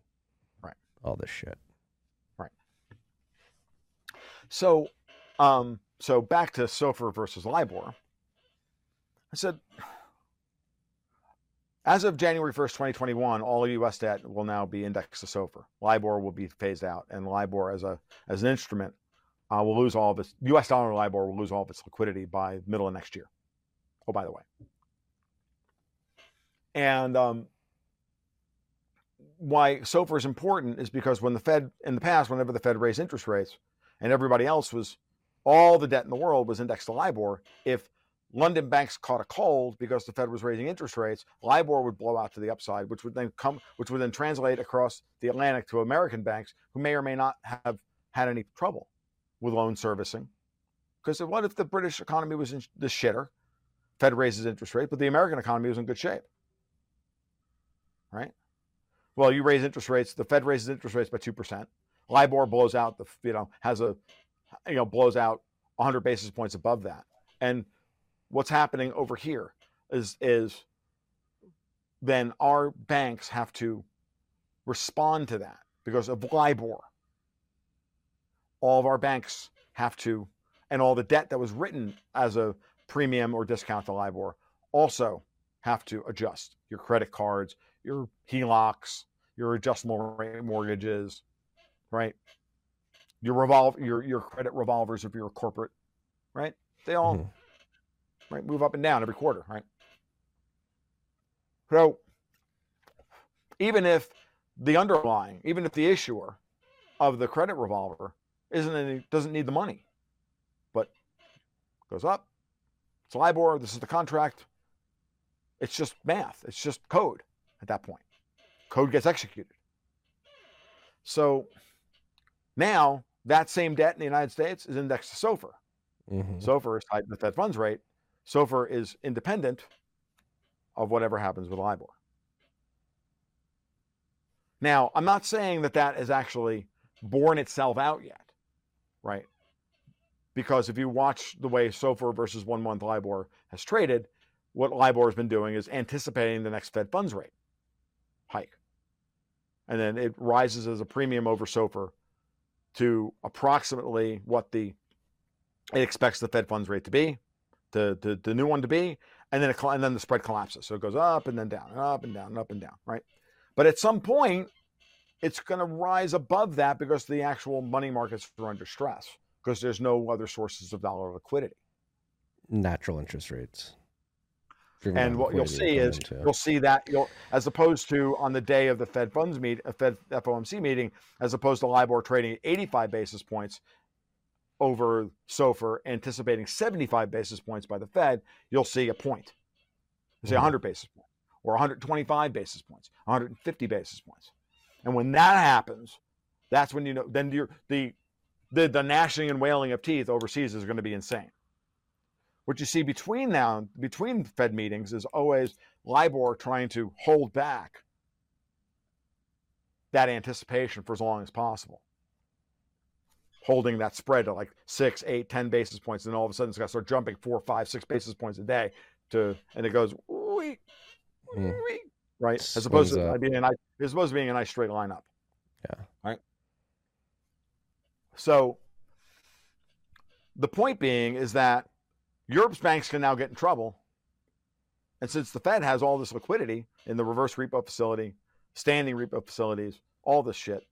B: Right.
A: All this shit. Right.
B: So, um, so back to SOFR versus LIBOR. I said, as of January 1st, 2021, all U.S. debt will now be indexed to SOFR. LIBOR will be phased out, and LIBOR as a as an instrument uh, will lose all of its U.S. dollar LIBOR will lose all of its liquidity by the middle of next year. Oh, by the way, and um, why SOFR is important is because when the Fed in the past, whenever the Fed raised interest rates, and everybody else was all the debt in the world was indexed to LIBOR. If London banks caught a cold because the Fed was raising interest rates, LIBOR would blow out to the upside, which would then come, which would then translate across the Atlantic to American banks who may or may not have had any trouble with loan servicing. Because what if the British economy was in the shitter? Fed raises interest rate, but the American economy was in good shape. Right? Well, you raise interest rates, the Fed raises interest rates by 2%. LIBOR blows out the, you know, has a, you know, blows out 100 basis points above that. And what's happening over here is, is then our banks have to respond to that because of LIBOR. All of our banks have to, and all the debt that was written as a premium or discount to LIBOR also have to adjust your credit cards, your HELOCs, your adjustable rate mortgages, right? Your revolve, your your credit revolvers if you're a corporate, right? They all
A: Mhm.
B: right move up and down every quarter, right? So even if the underlying, even if the issuer of the credit revolver isn't any, doesn't need the money, but goes up, it's LIBOR, this is the contract. It's just math. It's just code at that point. Code gets executed. So now that same debt in the United States is indexed to SOFR.
A: Mhm.
B: SOFR is tied to the Fed funds rate. SOFR is independent of whatever happens with LIBOR. Now, I'm not saying that that has actually borne itself out yet, right? Because if you watch the way SOFR versus one month LIBOR has traded, what LIBOR has been doing is anticipating the next Fed funds rate hike. And then it rises as a premium over SOFR to approximately what the it expects the Fed funds rate to be, the the, the new one to be, and then it, and then the spread collapses. So it goes up and then down and up and down and up and down, right? But at some point, it's going to rise above that because the actual money markets are under stress because there's no other sources of dollar liquidity.
A: Natural interest rates.
B: And what you'll see is you'll see that you'll as opposed to on the day of the Fed funds meet a Fed FOMC meeting, as opposed to LIBOR trading at 85 basis points over SOFR, anticipating 75 basis points by the Fed, you'll see a point. You'll see
A: Mhm.
B: 100 basis points or 125 basis points, 150 basis points. And when that happens, that's when you know then you're, the the the gnashing and wailing of teeth overseas is going to be insane. What you see between now between Fed meetings is always LIBOR trying to hold back that anticipation for as long as possible. Holding that spread to like six, eight, ten basis points, and all of a sudden it's got to start jumping four, five, six basis points a day to, and it goes, "Wee,
A: hmm.
B: wee," right? As opposed to
A: up.
B: being a nice, as opposed to being a nice straight line up.
A: Yeah.
B: Right. So the point being is that Europe's banks can now get in trouble. And since the Fed has all this liquidity in the reverse repo facility, standing repo facilities, all this shit,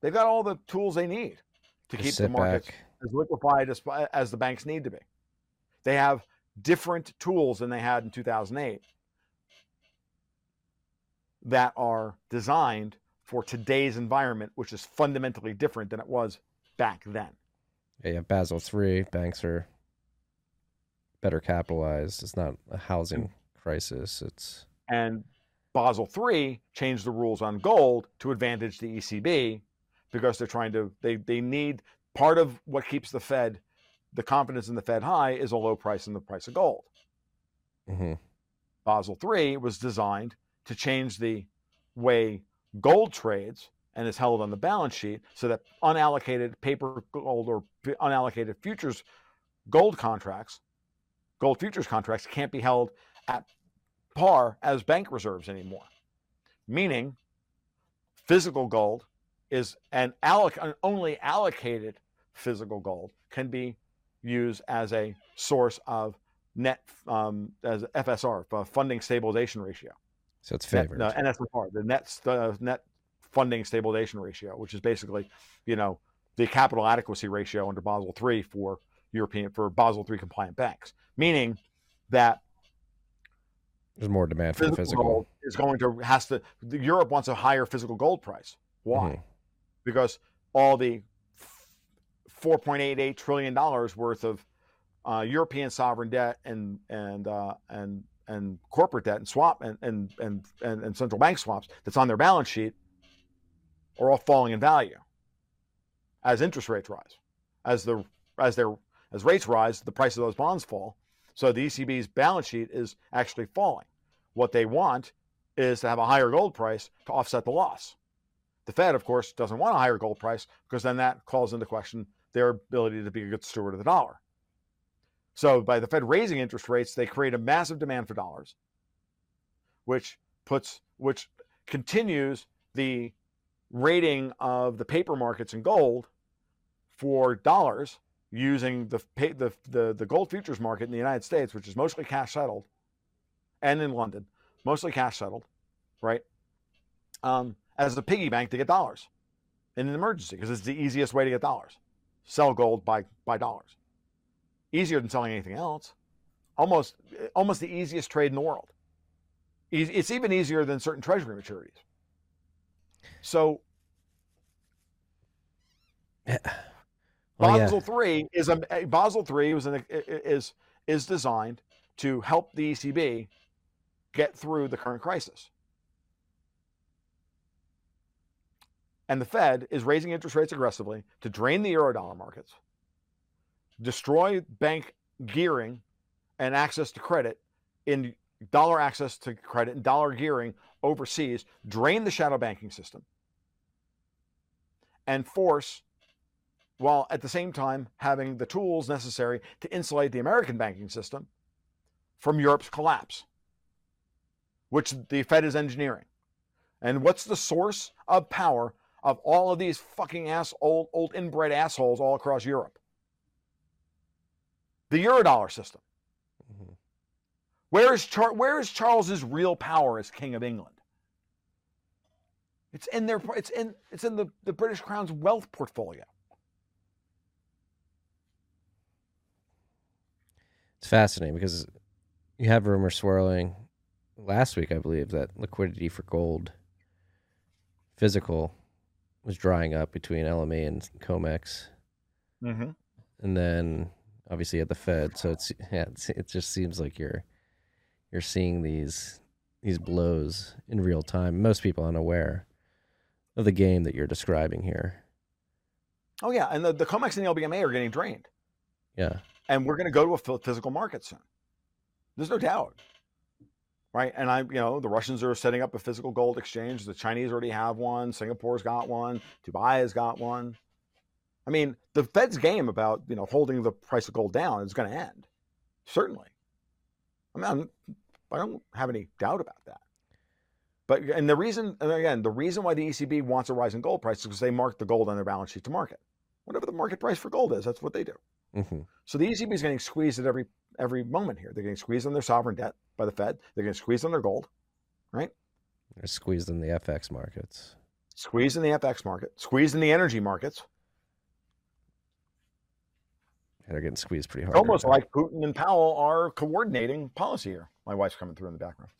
B: they've got all the tools they need to keep the markets
A: back.
B: as liquefied as, as the banks need to be. They have different tools than they had in 2008 that are designed for today's environment, which is fundamentally different than it was back then.
A: Yeah, Basel three. Banks are better capitalized. It's not a housing crisis. It's
B: And Basel III changed the rules on gold to advantage the ECB because they're trying to they they need part of what keeps the Fed the confidence in the Fed high is a low price in the price of gold.
A: Mm-hmm.
B: Basel III was designed to change the way gold trades and is held on the balance sheet so that unallocated paper gold or unallocated futures gold contracts, gold futures contracts can't be held at par as bank reserves anymore. Meaning physical gold is an, alloc- an only allocated physical gold can be used as a source of net um, as FSR, uh, funding stabilization ratio.
A: so it's
B: Net-
A: favored.
B: no, NSFR, the net uh, net funding stabilization ratio, which is basically, you know, the capital adequacy ratio under Basel III for European for Basel III compliant banks, meaning that
A: There's more demand for the
B: physical, gold is going to has to the- Europe wants a higher physical gold price. Why?
A: Mhm.
B: Because all the 4.88 trillion dollars worth of uh, European sovereign debt and and uh, and and corporate debt and swap and, and and and and central bank swaps that's on their balance sheet are all falling in value as interest rates rise, as the as their as rates rise, the price of those bonds fall. So the ECB's balance sheet is actually falling. What they want is to have a higher gold price to offset the loss. The Fed, of course, doesn't want a higher gold price because then that calls into question their ability to be a good steward of the dollar. So by the Fed raising interest rates, they create a massive demand for dollars, which puts which continues the rating of the paper markets in gold for dollars using the, pa- the the the gold futures market in the United States, which is mostly cash settled, and in London, mostly cash settled, right? Um, as a piggy bank to get dollars in an emergency because it's the easiest way to get dollars. Sell gold, buy buy dollars. Easier than selling anything else. Almost almost the easiest trade in the world. It's even easier than certain treasury maturities. So
A: Oh, yeah.
B: Basel three is a a- Basel three was an, is is designed to help the ECB get through the current crisis. And the Fed is raising interest rates aggressively to drain the eurodollar markets, destroy bank gearing and access to credit in dollar access to credit and dollar gearing overseas, drain the shadow banking system, and force while at the same time having the tools necessary to insulate the American banking system from Europe's collapse, which the Fed is engineering. And what's the source of power of all of these fucking ass old old inbred assholes all across Europe? The Eurodollar system. Mm-hmm. Where is Char- where is Charles's real power as King of England? It's in their it's in it's in the, the British Crown's wealth portfolio.
A: It's fascinating because you have rumors swirling last week, I believe, that liquidity for gold physical was drying up between LME and COMEX.
B: Mm-hmm.
A: and then obviously at the Fed. So it's yeah, it's, it just seems like you're you're seeing these these blows in real time. Most people unaware of the game that you're describing here.
B: Oh yeah, and the, the COMEX and the LBMA are getting drained,
A: Yeah,
B: and we're going to go to a physical market soon. There's no doubt, right? And I, you know, the Russians are setting up a physical gold exchange. The Chinese already have one. Singapore's got one. Dubai has got one. I mean, the Fed's game about you know holding the price of gold down is going to end, certainly. I mean, I don't have any doubt about that. But and the reason, and again, the reason why the ECB wants a rise in gold price is because they mark the gold on their balance sheet to market. Whatever the market price for gold is, that's what they do.
A: Hmm
B: So the ECB is getting squeezed at every every moment here. They're getting squeezed on their sovereign debt by the Fed. They're getting squeezed on their gold, right?
A: they're squeezed in the FX markets.
B: Squeezed in the FX market, squeezed in the energy markets.
A: They're getting squeezed pretty hard.
B: Almost like Putin and Powell are coordinating policy here. My wife's coming through in the background.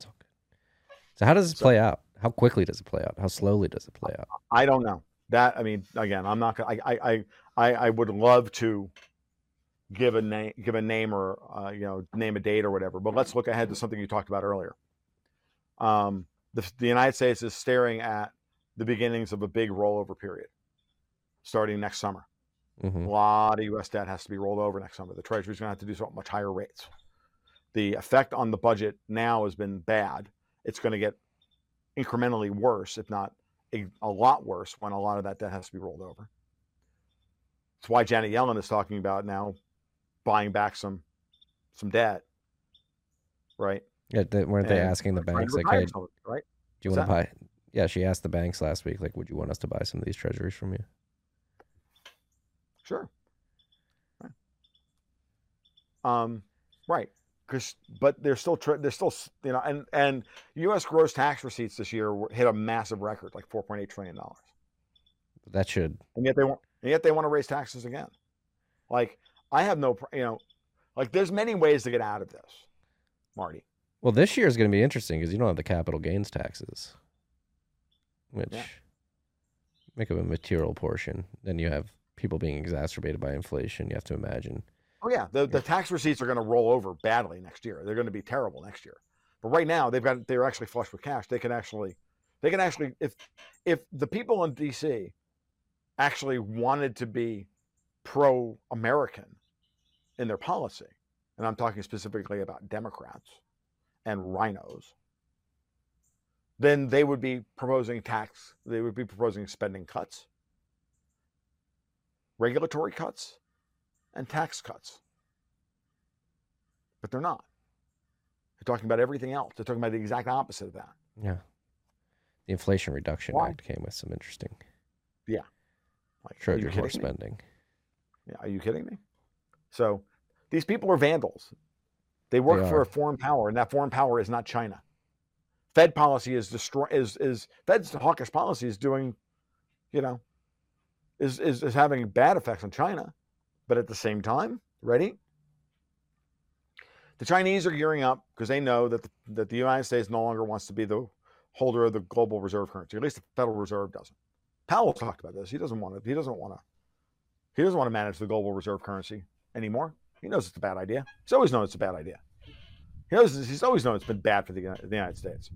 A: So how does it play out? How quickly does it play out? How slowly does it play out?
B: I don't know that. I mean, again, I'm not gonna. I I I, I would love to give a name, give a name or uh, you know name a date or whatever. But let's look ahead to something you talked about earlier. Um, the, the United States is staring at the beginnings of a big rollover period, starting next summer.
A: hmm
B: A lot of U.S. debt has to be rolled over next summer. The Treasury's going to have to do so at much higher rates. The effect on the budget now has been bad. It's going to get incrementally worse, if not a, a lot worse, when a lot of that debt has to be rolled over. That's why Janet Yellen is talking about now buying back some some debt, right?
A: Yeah, they, weren't they asking the banks like, "Hey, do
B: some of it, right?
A: you want to buy?" Yeah, she asked the banks last week, like, "Would you want us to buy some of these treasuries from you?"
B: Sure. Right. Um, right. Because, but they're still, they're still, you know, and and U.S. gross tax receipts this year hit a massive record, like 4.8 trillion dollars,
A: That should
B: and yet they want, and yet they want to raise taxes again. Like, I have no, pr- you know, like there's many ways to get out of this, Marty.
A: Well, this year is going to be interesting because you don't have the capital gains taxes, which
B: Yeah.
A: make up a material portion. Then you have people being exacerbated by inflation. You have to imagine.
B: Oh yeah, the, the tax receipts are going to roll over badly next year. They're going to be terrible next year. But right now, they've got they're actually flush with cash. They can actually, they can actually if if the people in D.C. actually wanted to be pro-American in their policy, and I'm talking specifically about Democrats and RINOs, then they would be proposing tax. They would be proposing spending cuts, regulatory cuts, and tax cuts. But they're not. They're talking about everything else. They're talking about the exact opposite of that.
A: Yeah. The Inflation Reduction
B: Why?
A: Act came with some interesting
B: Yeah. Like,
A: Trojan horse spending.
B: Yeah, are you kidding me? So these people are vandals. They work
A: They
B: for a foreign power, and that foreign power is not China. Fed policy is destroy is is Fed's hawkish policy is doing, you know, is is is having bad effects on China, but at the same time, ready? The Chinese are gearing up because they know that the, that the United States no longer wants to be the holder of the global reserve currency. At least the Federal Reserve doesn't. Powell talked about this. He doesn't want to. He doesn't want to. He doesn't want to manage the global reserve currency anymore. He knows it's a bad idea. He's always known it's a bad idea. He knows he's always known it's been bad for the, the United States.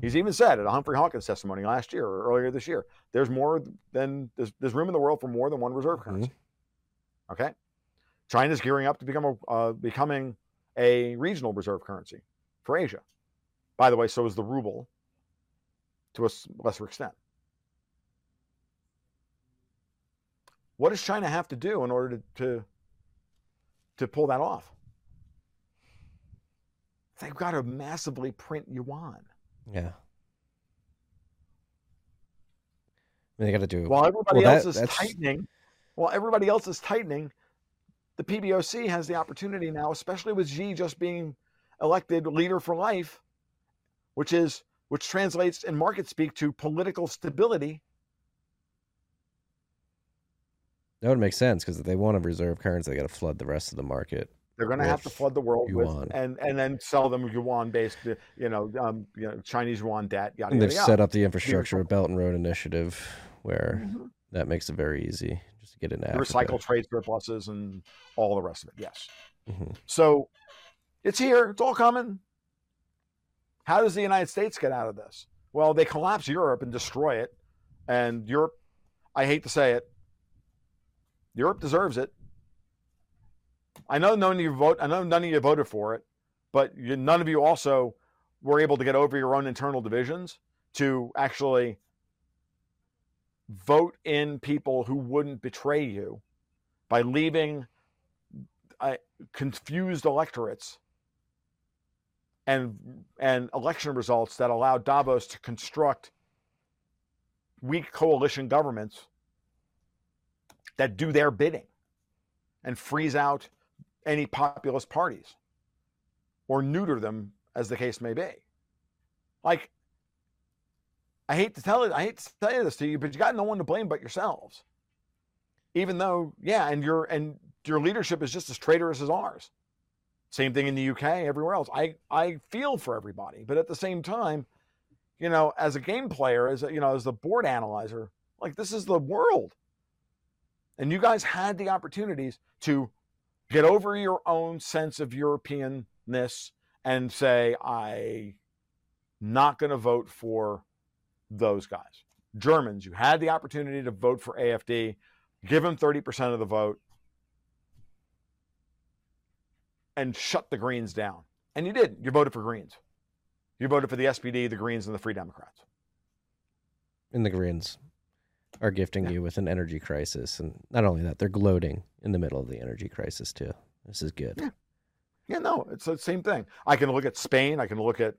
B: He's even said at a Humphrey Hawkins testimony last year or earlier this year, there's more than there's, there's room in the world for more than one reserve mm-hmm. currency. Okay, China's gearing up to become a uh, becoming a regional reserve currency for Asia. By the way, so is the ruble to a lesser extent. What does China have to do in order to to, to pull that off? They've got to massively print yuan.
A: Yeah. I mean, they got to do.
B: While everybody
A: Well,
B: else
A: that-
B: is
A: that's-
B: tightening, while everybody else is tightening, the PBOC has the opportunity now, especially with Xi just being elected leader for life, which is which translates in market speak to political stability.
A: That would make sense because if they want to reserve currency, they got to flood the rest of the market.
B: They're going to have to flood the world
A: yuan.
B: with and and then sell them yuan based, you know, um, you know, Chinese yuan debt. Yada,
A: And they've
B: yada.
A: set up the infrastructure, a Belt and Road Initiative, where
B: Mhm.
A: that makes it very easy just to get
B: the recycle trade surpluses and all the rest of it. Yes.
A: Mhm.
B: So it's here. It's all coming. How does the United States get out of this? Well, they collapse Europe and destroy it. And Europe, I hate to say it, Europe deserves it. I know none of you vote. I know none of you voted for it, but you, none of you also were able to get over your own internal divisions to actually vote in people who wouldn't betray you by leaving uh, confused electorates and and election results that allow Davos to construct weak coalition governments that do their bidding and freeze out any populist parties or neuter them as the case may be. Like I hate to tell it, I hate to tell you this to you, but you got no one to blame but yourselves. Even though, yeah, and your and your leadership is just as traitorous as ours. Same thing in the UK, everywhere else. I I feel for everybody, but at the same time, you know, as a game player, as a, you know, as the board analyzer, like this is the world, and you guys had the opportunities to get over your own sense of Europeanness and say, I not going to vote for those guys. Germans, you had the opportunity to vote for AFD, give them 30% of the vote, and shut the Greens down. And you didn't. You voted for Greens. You voted for the SPD, the Greens, and the Free Democrats.
A: And the Greens are gifting
B: Yeah.
A: you with an energy crisis. And not only that, they're gloating in the middle of the energy crisis, too. This is good.
B: Yeah. Yeah, no, it's the same thing. I can look at Spain. I can look at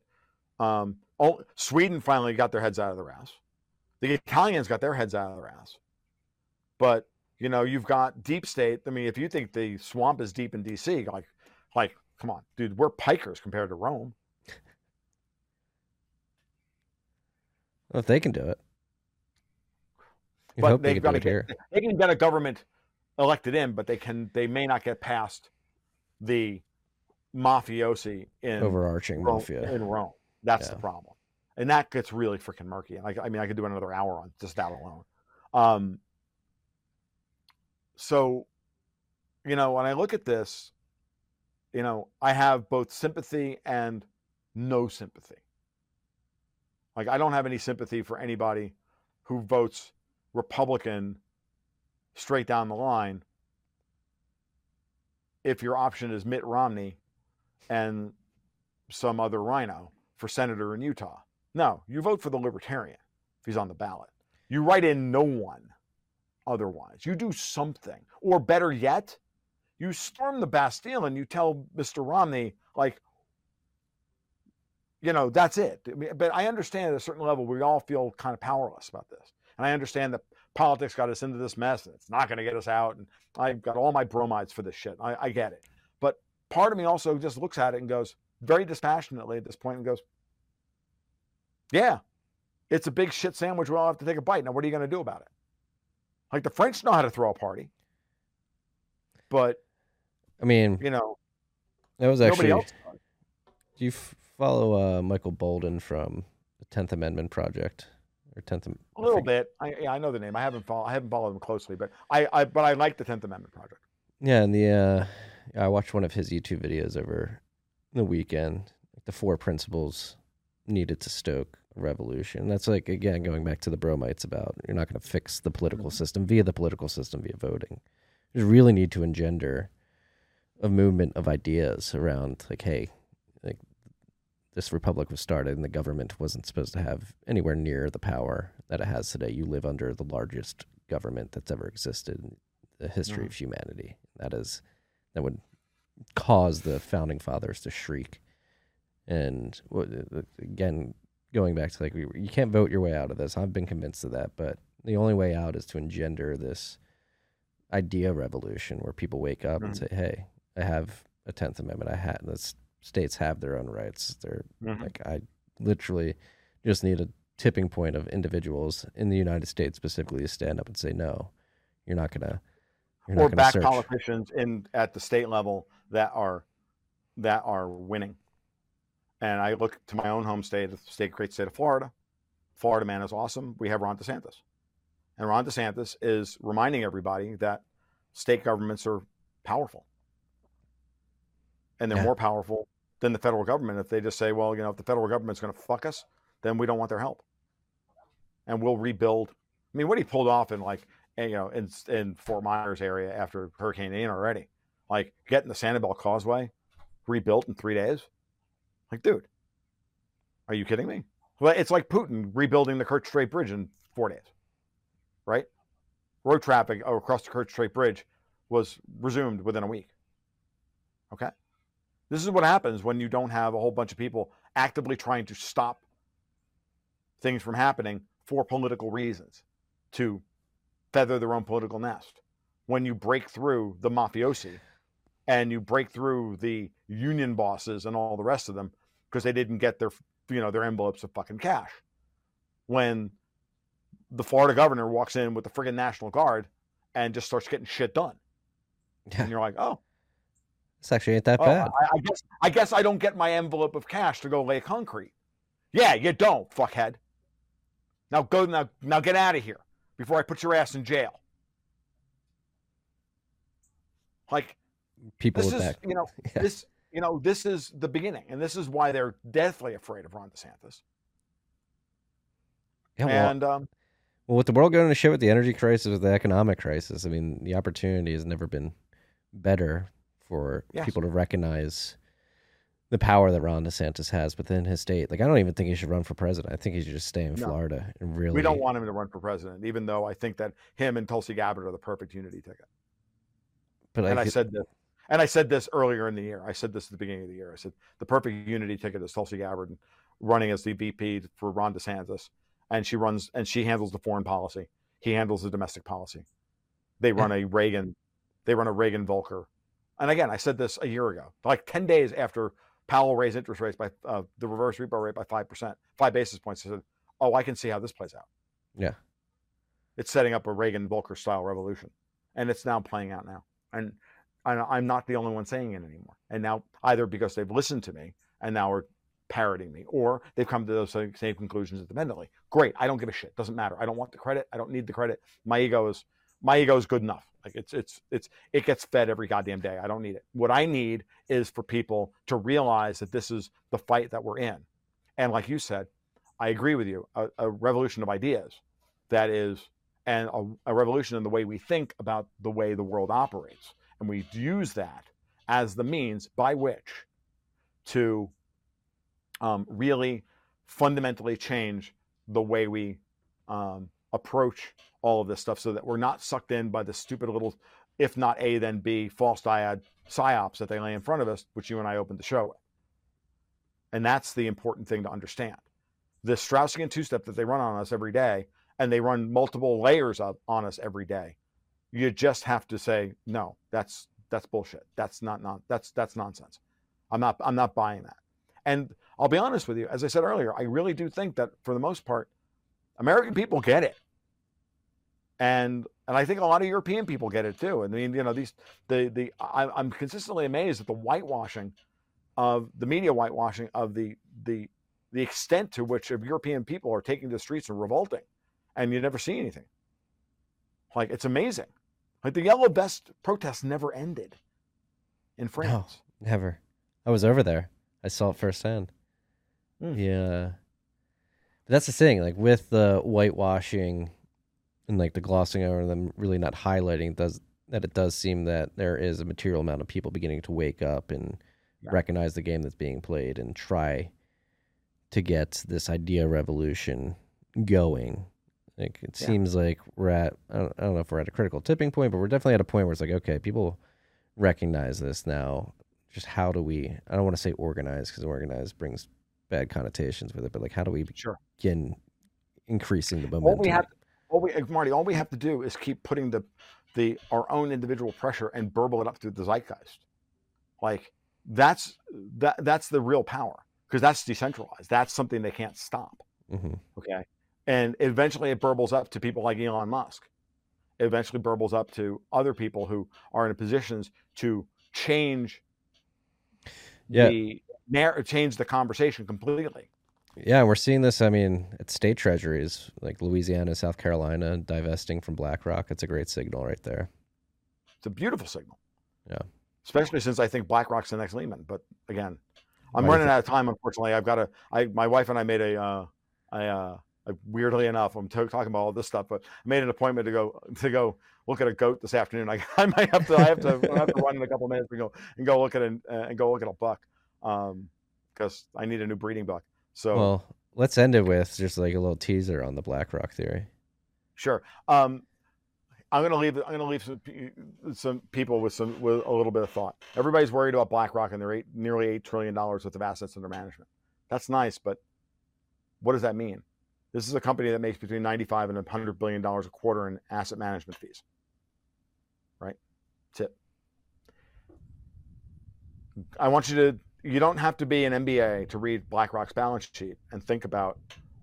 B: um, oh, Sweden. Finally, got their heads out of their ass. The Italians got their heads out of their ass. But you know, you've got deep state. I mean, if you think the swamp is deep in D.C., like, like, come on, dude, we're pikers compared to Rome.
A: Well, if they can do it. You
B: but
A: they
B: they've
A: can
B: got to get they can get a government elected in, but they can they may not get past the mafiosi in
A: Overarching
B: Rome,
A: mafia.
B: in Rome. That's the problem, and that gets really freaking murky. Like, I mean, I could do another hour on just that alone. Um, so, you know, when I look at this, you know, I have both sympathy and no sympathy. Like, I don't have any sympathy for anybody who votes Republican straight down the line if your option is Mitt Romney and some other RINO for senator in Utah. No, you vote for the libertarian if he's on the ballot. You write in no one otherwise. You do something. Or better yet, you storm the Bastille and you tell Mr. Romney, like, you know, that's it. But I understand at a certain level, we all feel kind of powerless about this. And I understand that politics got us into this mess and it's not going to get us out. And I've got all my bromides for this shit. I, I get it. But part of me also just looks at it and goes very dispassionately at this point and goes, yeah, it's a big shit sandwich. We all have to take a bite. Now, what are you going to do about it? Like the French know how to throw a party, but
A: I mean,
B: you know,
A: that was actually. Do you f- follow uh, Michael Boldin from the Tenth Amendment Project or Tenth?
B: A little bit. I, yeah, I know the name. I haven't follow, I haven't followed him closely, but I, I but I like the Tenth Amendment Project.
A: Yeah, and the uh, I watched one of his YouTube videos over the weekend. The four principles needed to stoke a revolution. That's like again going back to the bromites about you're not going to fix the political system via the political system via voting. You really need to engender a movement of ideas around like, hey, like this republic was started and the government wasn't supposed to have anywhere near the power that it has today. You live under the largest government that's ever existed in the history mm-hmm. of humanity. That is that would cause the founding fathers to shriek. And again, going back to like you can't vote your way out of this. I've been convinced of that, but the only way out is to engender this idea revolution where people wake up and say, "Hey, I have a Tenth Amendment. I had the states have their own rights. They're
B: Mhm.
A: like I literally just need a tipping point of individuals in the United States specifically to stand up and say, "No, you're not gonna."
B: Or back
A: search.
B: politicians in at the state level that are that are winning. And I look to my own home state, the state great state of Florida. Florida man is awesome. We have Ron DeSantis. And Ron DeSantis is reminding everybody that state governments are powerful. And they're
A: Yeah.
B: more powerful than the federal government if they just say, well, you know, if the federal government's going to fuck us, then we don't want their help. And we'll rebuild. I mean, what he pulled off in like you know, in in Fort Myers area after Hurricane Ian already, like getting the Sanibel Causeway rebuilt in three days. Like, dude, are you kidding me? Well, it's like Putin rebuilding the Kerch Strait Bridge in four days, right? Road traffic across the Kerch Strait Bridge was resumed within a week. Okay, this is what happens when you don't have a whole bunch of people actively trying to stop things from happening for political reasons to feather their own political nest. When you break through the mafiosi and you break through the union bosses and all the rest of them because they didn't get their you know their envelopes of fucking cash. When the Florida governor walks in with the friggin' National Guard and just starts getting shit done.
A: Yeah.
B: And you're like, oh,
A: This actually ain't that
B: oh
A: bad.
B: I, I guess I guess I don't get my envelope of cash to go lay concrete. Yeah, you don't, fuckhead. Now go now now get out of here before I put your ass in jail. Like
A: People
B: this is you know
A: Yeah.
B: this you know this is the beginning and this is why they're deathly afraid of Ron DeSantis.
A: Yeah, well,
B: and um,
A: well, with the world going to shit with the energy crisis, with the economic crisis, I mean, the opportunity has never been better for
B: Yes.
A: people to recognize the power that Ron DeSantis has within his state. Like, I don't even think he should run for president. I think he should just stay in
B: No.
A: Florida and really.
B: we don't want him to run for president, even though I think that him and Tulsi Gabbard are the perfect unity ticket.
A: But
B: and I
A: could-
B: said this, and I said this earlier in the year. I said this at the beginning of the year. I said the perfect unity ticket is Tulsi Gabbard running as the VP for Ron DeSantis, and she runs and she handles the foreign policy. He handles the domestic policy. They run a Reagan, they run a Reagan Volcker. And again, I said this a year ago, like ten days after Powell raised interest rates by uh, the reverse repo rate by five percent, five basis points. Said, "Oh, I can see how this plays out."
A: Yeah.
B: It's setting up a Reagan Volcker style revolution, and it's now playing out now. And and I'm not the only one saying it anymore. And now either because they've listened to me and now are parroting me, or they've come to those same same conclusions independently. Great. I don't give a shit. Doesn't matter. I don't want the credit. I don't need the credit. My ego is my ego is good enough. Like it's it's it's it gets fed every goddamn day. I don't need it. What I need is for people to realize that this is the fight that we're in. And like you said, I agree with you. A, a revolution of ideas that is and a, a revolution in the way we think about the way the world operates. And we use that as the means by which to um, really fundamentally change the way we um, approach all of this stuff so that we're not sucked in by the stupid little, if not A, then B, false dyad psyops that they lay in front of us, which you and I opened the show with. And that's the important thing to understand. The Straussian two step that they run on us every day, and they run multiple layers of, on us every day. You just have to say, no, that's that's bullshit. That's not not that's that's nonsense. I'm not I'm not buying that. And I'll be honest with you, as I said earlier, I really do think that for the most part, American people get it. And and I think a lot of European people get it too. I mean, you know, these the the I, I'm consistently amazed at the whitewashing of the media whitewashing of the the the extent to which European people are taking to the streets and revolting, and you never see anything. Like it's amazing. Like the yellow vest protests never ended in France.
A: No, never. I was over there. I saw it firsthand.
B: Mm.
A: Yeah. But that's the thing, like with the whitewashing and like the glossing over them really not highlighting does that it does seem that there is a material amount of people beginning to wake up and
B: Yeah.
A: recognize the game that's being played and try to get this idea revolution going. Like it
B: Yeah.
A: seems like we're at I don't, I don't know if we're at a critical tipping point, but we're definitely at a point where it's like okay, people recognize this now. Just how do we? I don't want to say organize because organize brings bad connotations with it, but like how do we
B: Sure.
A: begin increasing the momentum?
B: we have, all we, Marty, all we have to do is keep putting the, the our own individual pressure and burble it up through the zeitgeist. Like that's that that's the real power because that's decentralized. That's something they can't stop.
A: hmm
B: Okay, and eventually it burbles up to people like Elon Musk. It eventually burbles up to other people who are in positions to change
A: Yeah.
B: the narr- change the conversation completely.
A: Yeah, we're seeing this. I mean, at state treasuries like Louisiana, South Carolina, divesting from BlackRock. It's a great signal right there.
B: It's a beautiful signal.
A: Yeah.
B: Especially since I think BlackRock's the next Lehman. But again, I'm
A: Why
B: running out of time. Unfortunately, I've got to. I my wife and I made a. Uh, I uh, weirdly enough, I'm to- talking about all this stuff, but I made an appointment to go to go look at a goat this afternoon. I, I might have to. I have to. I have to run in a couple minutes and go and go look at an, uh, and go look at a buck, because I need a new breeding buck. So
A: Well, let's end it with just like a little teaser on the BlackRock theory.
B: Sure. Um, I'm going to leave. I'm going to leave some some people with some with a little bit of thought. Everybody's worried about BlackRock and their eight, nearly eight trillion dollars worth of assets under management. That's nice, but what does that mean? This is a company that makes between 95 and 100 billion dollars a quarter in asset management fees. Right. That's it. I want you to. You don't have to be an MBA to read BlackRock's balance sheet and think about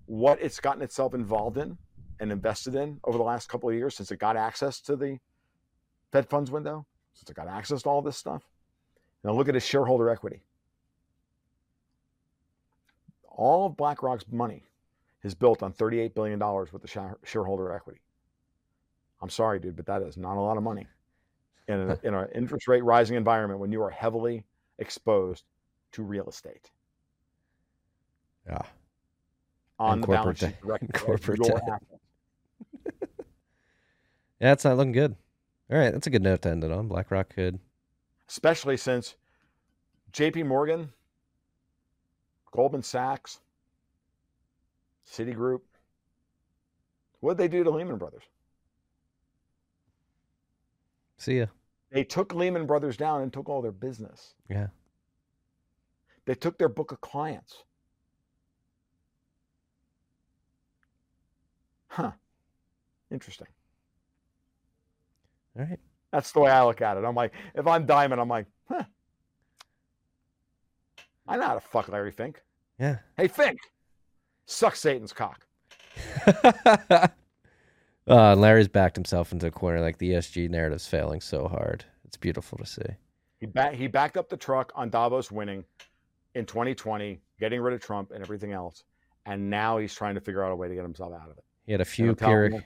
B: what it's gotten itself involved in and invested in over the last couple of years since it got access to the Fed funds window, since it got access to all this stuff. Now look at its shareholder equity. All of BlackRock's money is built on $38 billion worth of shareholder equity. I'm sorry, dude, but that is not a lot of money in an in an interest rate rising environment when you are heavily exposed to real estate
A: Yeah.
B: on
A: And
B: the balance
A: corporate
B: sheet
A: corporate
B: your
A: debt. Yeah, it's not looking good. All right, that's a good note to end it on. BlackRock could.
B: especially since JP Morgan, Goldman Sachs, Citigroup, what did they do to Lehman Brothers?
A: See ya.
B: They took Lehman Brothers down and took all their business.
A: Yeah.
B: They took their book of clients. Huh. Interesting.
A: All right.
B: That's the way I look at it. I'm like, if I'm Dimon, I'm like, huh. I know how to fuck Larry Fink.
A: Yeah.
B: Hey, Fink, suck Satan's cock.
A: uh, and Larry's backed himself into a corner. Like the ESG narrative's failing so hard. It's beautiful to see.
B: He back, he backed up the truck on Davos winning in 2020, getting rid of Trump and everything else, and now he's trying to figure out a way to get himself out of it.
A: He had a few
B: I'm telling you,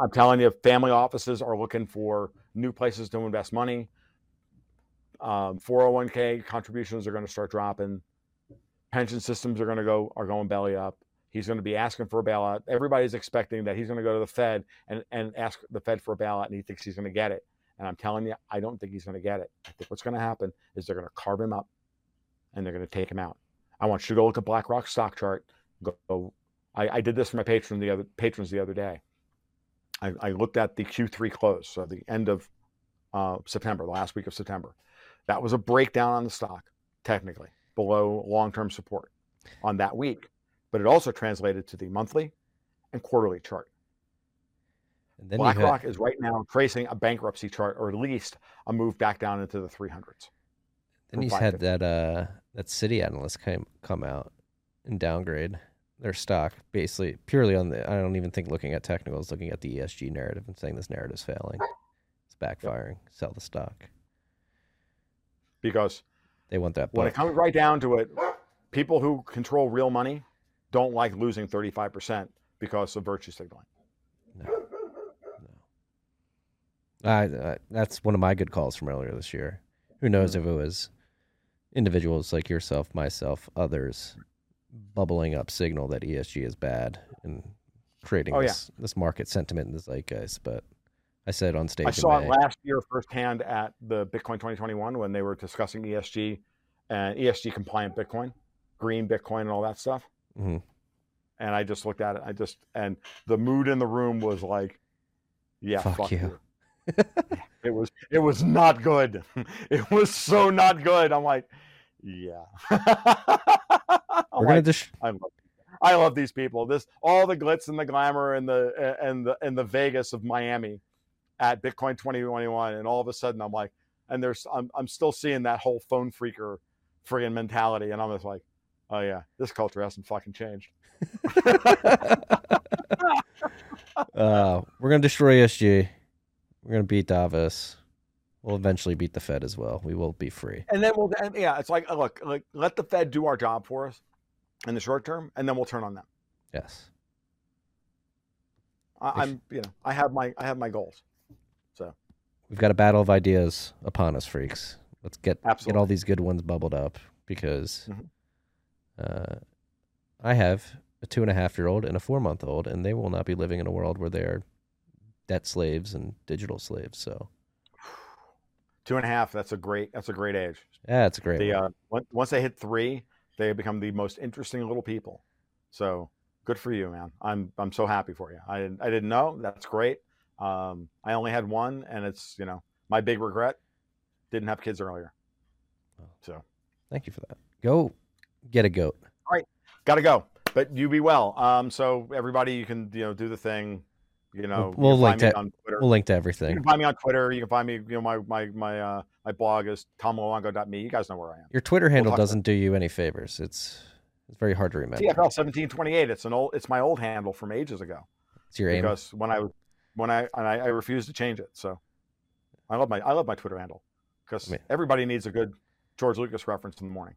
B: I'm telling you, family offices are looking for new places to invest money. Um, 401k contributions are going to start dropping. Pension systems are going to go are going belly up. He's going to be asking for a bailout. Everybody's expecting that he's going to go to the Fed and, and ask the Fed for a bailout, and he thinks he's going to get it. And I'm telling you, I don't think he's going to get it. I think what's going to happen is they're going to carve him up, and they're going to take him out. I want you to go look at BlackRock stock chart. Go, go I, I did this for my patron the other patrons the other day. I, I looked at the Q3 close, so the end of uh, September, the last week of September. That was a breakdown on the stock, technically below long-term support on that week, but it also translated to the monthly and quarterly chart.
A: And then you had-
B: BlackRock is right now tracing a bankruptcy chart, or at least a move back down into the 300s.
A: Then you had that uh that Citi analyst come come out and downgrade their stock basically purely on the I don't even think looking at technicals, looking at the ESG narrative and saying this narrative's failing. It's backfiring. Sell the stock.
B: Because
A: They want that
B: when it comes right down to it, people who control real money don't like losing 35% because of virtue signaling.
A: No, I, I, that's one of my good calls from earlier this year. Who knows
B: Mm.
A: if it was individuals like yourself, myself, others bubbling up signal that ESG is bad and creating
B: Oh, yeah.
A: this, this market sentiment in the zeitgeist. But I said on stage
B: I saw
A: May,
B: it last year firsthand at the Bitcoin 2021 when they were discussing ESG and ESG compliant Bitcoin, green Bitcoin, and all that stuff.
A: Mhm.
B: And I just looked at it. I just and the mood in the room was like, "Yeah,
A: Fuck
B: fuck,
A: you."
B: you." it was it was not good. It was so not good. I'm like, yeah.
A: We're gonna
B: I love I love these people. This all the glitz and the glamour and the and the and the Vegas of Miami at Bitcoin 2021 and all of a sudden I'm like and there's I'm I'm still seeing that whole phone freaker friggin' mentality and I'm just like oh yeah this culture hasn't fucking changed.
A: uh, we're gonna destroy SG. We're gonna beat Davos. We'll eventually beat the Fed as well. We will be free.
B: And then we'll and yeah it's like look like let the Fed do our job for us in the short term and then we'll turn on them.
A: Yes.
B: I, I'm you know I have my I have my goals.
A: So we've got a battle of ideas upon us, freaks. Let's get get all these good ones bubbled up because
B: Mhm.
A: uh, I have a two and a half year old and a four month old, and they will not be living in a world where they are debt slaves and digital slaves. So
B: Two and a half. That's a great. That's a great age.
A: yeah, it's great.
B: The uh, once they hit three, they become the most interesting little people. So good for you, man. I'm I'm so happy for you. I didn't- I didn't know. That's great. Um, I only had one, and it's you know my big regret. Didn't have kids earlier. So
A: Thank you for that. Go get a goat.
B: All right, got to go. But you be well. Um, so everybody, you can you know do the thing. You know,
A: We'll
B: you can
A: link
B: find me
A: that-
B: on Twitter.
A: We'll link to everything.
B: You can find me on Twitter. You can find me. You know, my my my uh, my blog is tomluongo.me. You guys know where I am.
A: Your Twitter handle
B: about-
A: doesn't do you any favors. It's it's very hard to remember.
B: TFL seventeen twenty eight. It's an old. It's my old handle from ages ago.
A: It's your aim.
B: because when I was when I and I, I refused to change it. So I love my I love my Twitter handle because
A: I
B: everybody needs a good George Lucas reference in the morning.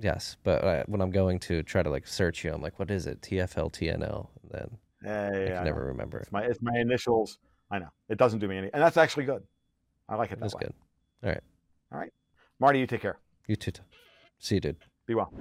A: Yes, but uh, when I'm going to try to like search you, I'm like, what is it? TFL TNL. And then
B: Yeah, yeah,
A: I can
B: I
A: never
B: know.
A: remember.
B: It's my it's my initials. I know it doesn't do me any, and that's actually good. I like it that
A: That's
B: way.
A: good.
B: All right all right marty, you take care.
A: You too. See you, dude.
B: Be well.